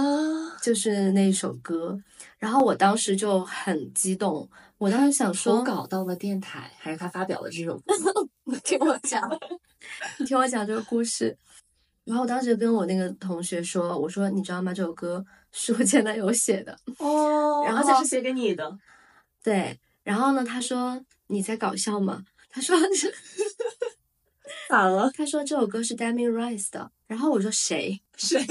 就是那首歌，然后我当时就很激动，我当时想说，我搞到了电台，还是他发表了这首歌？*laughs* 听我讲，你听我讲这个故事。然后我当时跟我那个同学说，我说你知道吗？这首歌是我前男友写的。哦然后这是写给你的。对，然后呢，他说你在搞笑吗？他说 *laughs* 咋了？他说这首歌是 Demi Rice 的。然后我说谁？谁？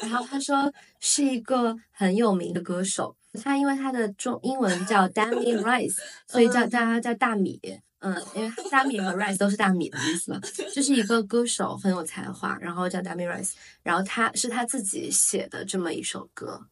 然后他说是一个很有名的歌手，他因为他的中英文叫 Demi Rice，*laughs* 所以叫大家叫大米。嗯，因为大米和 rice 都是大米的意思嘛，就是一个歌手很有才华，然后叫 Demi Rice，然后他是他自己写的这么一首歌，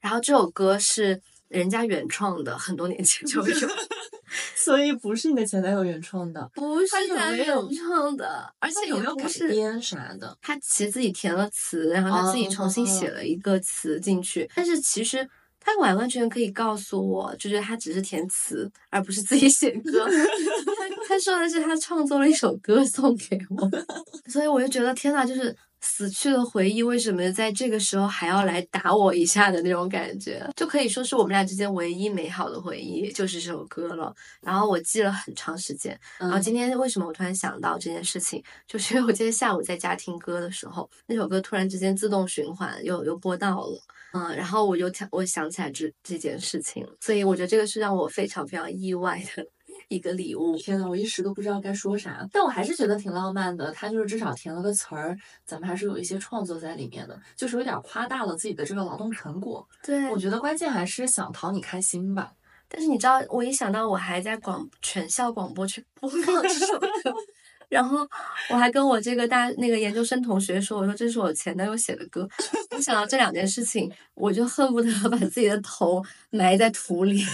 然后这首歌是人家原创的，很多年前就有，*laughs* 所以不是你的前男友原创的，不是他原创的，而且也有没有改编啥的？他其实自己填了词，然后他自己重新写哦了一个词进去，但是其实他完完全可以告诉我，就是他只是填词，而不是自己写歌。*laughs* 他他说的是他创作了一首歌送给我，*laughs* 所以我就觉得天呐，就是死去的回忆为什么在这个时候还要来打我一下的那种感觉，就可以说是我们俩之间唯一美好的回忆就是这首歌了。然后我记了很长时间，然后嗯。今天为什么我突然想到这件事情，就是因为我今天下午在家听歌的时候，那首歌突然之间自动循环又又播到了，嗯，然后我就想我想起来这这件事情，所以我觉得这个是让我非常非常意外的一个礼物。天呐，我一时都不知道该说啥，但我还是觉得挺浪漫的。他就是至少填了个词儿，咱们还是有一些创作在里面的，就是有点夸大了自己的这个劳动成果。对我觉得关键还是想讨你开心吧。但是你知道，我一想到我还在广全校广播去播放这首歌，*laughs* 然后我还跟我这个大那个研究生同学说，我说这是我前男友写的歌。我想到这两件事情，我就恨不得把自己的头埋在土里，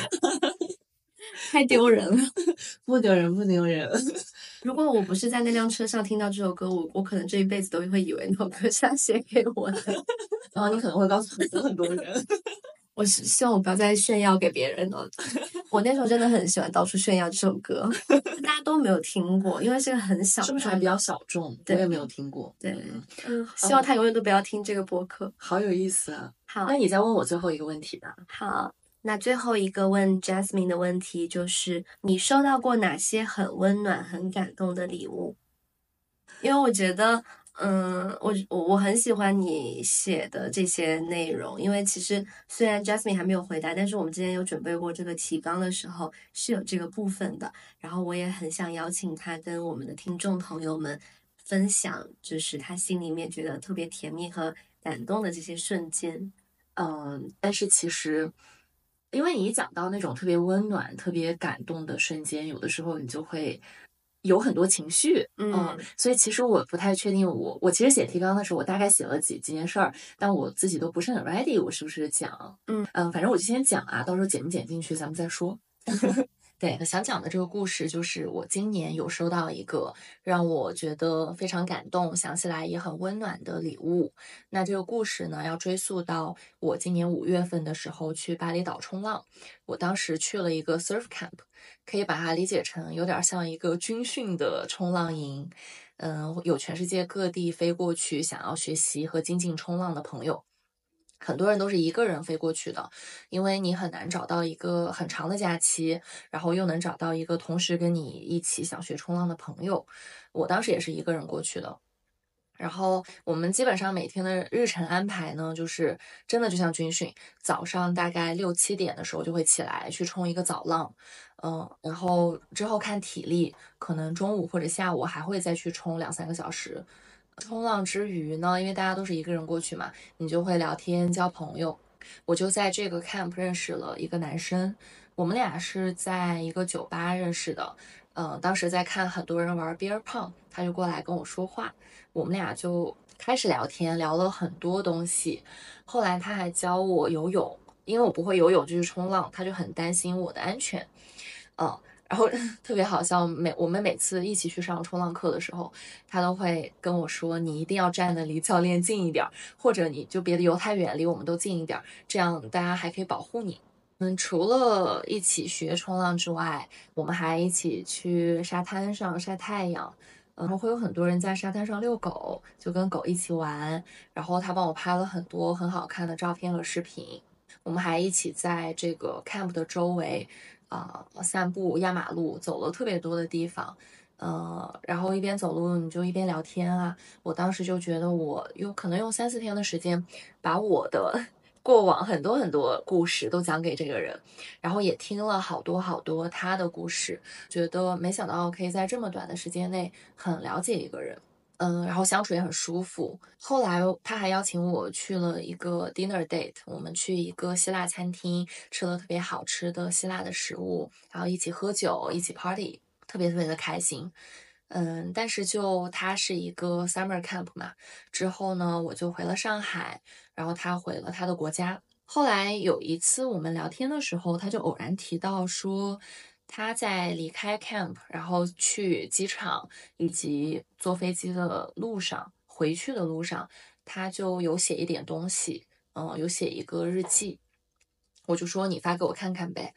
太丢人了。*laughs* 不丢人，不丢人。*laughs* 如果我不是在那辆车上听到这首歌，我我可能这一辈子都会以为那首歌是他写给我的。然 *laughs* 后你可能会告诉很多很多人。我是希望我不要再炫耀给别人了。我那时候真的很喜欢到处炫耀这首歌，大家都没有听过，因为是个很小是不是还比较小众？我对也没有听过。对嗯，嗯，希望他永远都不要听这个播客。好有意思啊！好那你再问我最后一个问题吧。好，那最后一个问 Jasmine 的问题就是：你收到过哪些很温暖、很感动的礼物？因为我觉得，嗯，我我我很喜欢你写的这些内容，因为其实虽然 Jasmine 还没有回答，但是我们之前有准备过这个提纲的时候是有这个部分的。然后我也很想邀请他跟我们的听众朋友们分享，就是他心里面觉得特别甜蜜和感动的这些瞬间。嗯，但是其实，因为你一讲到那种特别温暖、特别感动的瞬间，有的时候你就会有很多情绪，嗯所以其实我不太确定我，我其实写提纲的时候，我大概写了几几件事儿，但我自己都不是很 ready，我是不是讲？嗯嗯，反正我就先讲啊，到时候剪不剪进去咱们再说。*laughs* 对，想讲的这个故事就是我今年有收到一个让我觉得非常感动，想起来也很温暖的礼物。那这个故事呢，要追溯到我今年五月份的时候去巴厘岛冲浪。我当时去了一个 surf camp，可以把它理解成有点像一个军训的冲浪营。嗯，有全世界各地飞过去想要学习和精进冲浪的朋友。很多人都是一个人飞过去的，因为你很难找到一个很长的假期，然后又能找到一个同时跟你一起想学冲浪的朋友。我当时也是一个人过去的。然后我们基本上每天的日程安排呢，就是真的就像军训，早上大概六七点的时候就会起来去冲一个早浪，嗯，然后之后看体力，可能中午或者下午还会再去冲两三个小时。冲浪之余呢，因为大家都是一个人过去嘛，你就会聊天交朋友。我就在这个 camp 认识了一个男生，我们俩是在一个酒吧认识的。嗯，当时在看很多人玩 beer pong，他就过来跟我说话，我们俩就开始聊天，聊了很多东西。后来他还教我游泳，因为我不会游泳，就是冲浪，他就很担心我的安全。嗯，然后 *laughs* 特别好笑，每我们每次一起去上冲浪课的时候，他都会跟我说：“你一定要站得离教练近一点，或者你就别游太远，离我们都近一点，这样大家还可以保护你。”嗯，除了一起学冲浪之外，我们还一起去沙滩上晒太阳。然后会有很多人在沙滩上遛狗，就跟狗一起玩。然后他帮我拍了很多很好看的照片和视频。我们还一起在这个 camp 的周围啊、散步、压马路，走了特别多的地方。呃，然后一边走路你就一边聊天啊。我当时就觉得我用可能用三四天的时间，把我的 *laughs* 过往很多很多故事都讲给这个人，然后也听了好多好多他的故事，觉得没想到可以在这么短的时间内很了解一个人。嗯，然后相处也很舒服。后来他还邀请我去了一个 dinner date，我们去一个希腊餐厅，吃了特别好吃的希腊的食物，然后一起喝酒，一起 party，特别特别的开心。嗯，但是就他是一个 summer camp 嘛，之后呢，我就回了上海，然后他回了他的国家。后来有一次我们聊天的时候，他就偶然提到说，他在离开 camp，然后去机场以及坐飞机的路上，回去的路上，他就有写一点东西，嗯，有写一个日记。我就说你发给我看看呗。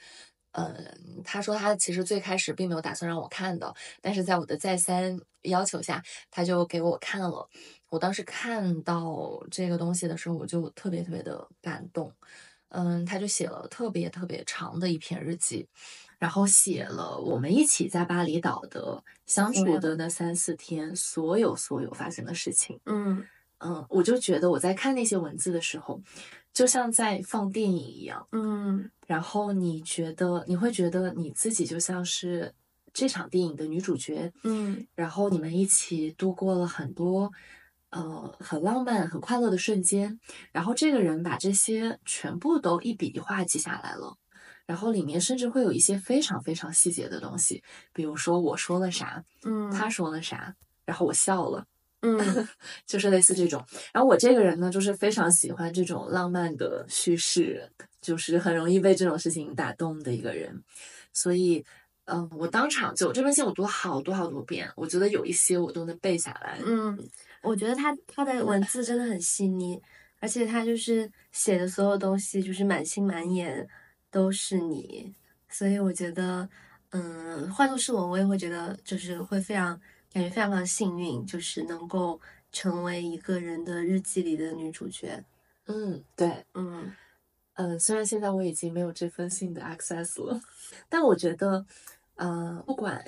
嗯，他说他其实最开始并没有打算让我看的，但是在我的再三要求下，他就给我看了。我当时看到这个东西的时候，我就特别特别的感动。嗯，他就写了特别特别长的一篇日记，然后写了我们一起在巴厘岛的相处的那三四天，所有所有发生的事情。嗯嗯，我就觉得我在看那些文字的时候，就像在放电影一样。嗯然后你觉得你会觉得你自己就像是这场电影的女主角，嗯然后你们一起度过了很多呃很浪漫、很快乐的瞬间，然后这个人把这些全部都一笔一画记下来了，然后里面甚至会有一些非常非常细节的东西，比如说我说了啥，嗯他说了啥，然后我笑了。嗯 *laughs* 就是类似这种。然后我这个人呢，就是非常喜欢这种浪漫的叙事，就是很容易被这种事情打动的一个人。所以，嗯、我当场就这封信我读了好多好多遍，我觉得有一些我都能背下来。嗯，我觉得他他的文字真的很细腻，而且他就是写的所有东西就是满心满眼都是你，所以我觉得，嗯，换作是我，我也会觉得就是会非常感觉非常非常幸运，就是能够成为一个人的日记里的女主角。嗯，对，嗯。嗯，虽然现在我已经没有这封信的 access 了，但我觉得，呃，不管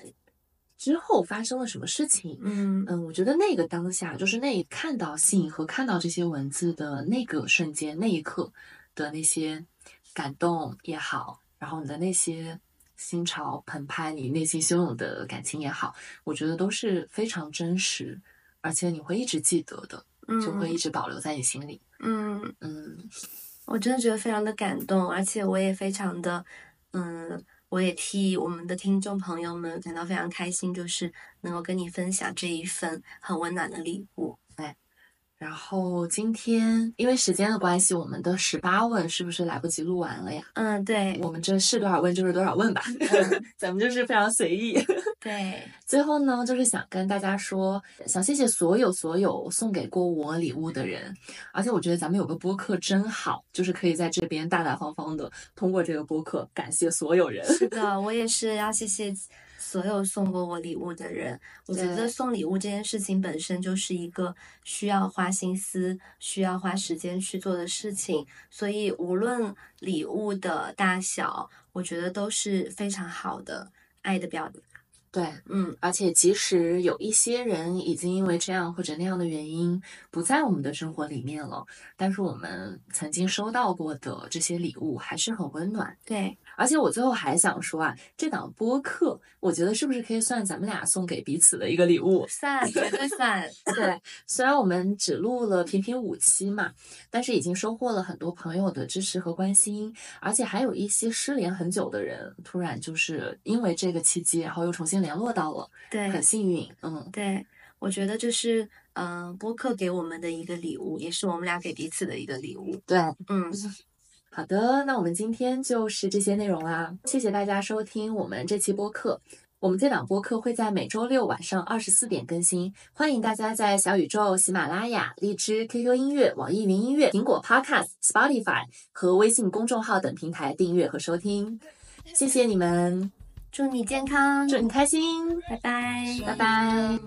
之后发生了什么事情，嗯。嗯，我觉得那个当下，就是那看到信和看到这些文字的那个瞬间，那一刻的那些感动也好，然后你的那些心潮澎湃，你内心汹涌的感情也好，我觉得都是非常真实，而且你会一直记得的，就会一直保留在你心里。嗯，嗯我真的觉得非常的感动，而且我也非常的，嗯，我也替我们的听众朋友们感到非常开心，就是能够跟你分享这一份很温暖的礼物。然后今天因为时间的关系，我们的十八问是不是来不及录完了呀？嗯，对我们这是多少问就是多少问吧，*laughs* 咱们就是非常随意。*laughs* 对，最后呢，就是想跟大家说，想谢谢所有所有送给过我礼物的人，而且我觉得咱们有个播客真好，就是可以在这边大大方方的通过这个播客感谢所有人。是的，*laughs* 我也是要谢谢所有送过我礼物的人。我觉得送礼物这件事情本身就是一个需要花心思、需要花时间去做的事情，所以无论礼物的大小，我觉得都是非常好的爱的表达。对，嗯而且即使有一些人已经因为这样或者那样的原因不在我们的生活里面了，但是我们曾经收到过的这些礼物还是很温暖。对，而且我最后还想说啊，这档播客，我觉得是不是可以算咱们俩送给彼此的一个礼物？算绝对算。*laughs* 对，虽然我们只录了平平五期嘛，但是已经收获了很多朋友的支持和关心，而且还有一些失联很久的人，突然就是因为这个契机，然后又重新联络到了，对很幸运。嗯，对，我觉得这是嗯、呃播客给我们的一个礼物，也是我们俩给彼此的一个礼物。对。嗯，*laughs* 好的，那我们今天就是这些内容啦，谢谢大家收听我们这期播客。我们这档播客会在每周六晚上二十四点更新，欢迎大家在小宇宙、喜马拉雅、荔枝、QQ 音乐、网易云音乐、苹果 Podcast、Spotify 和微信公众号等平台订阅和收听。谢谢你们，祝你健康，祝你开心，拜拜。拜拜。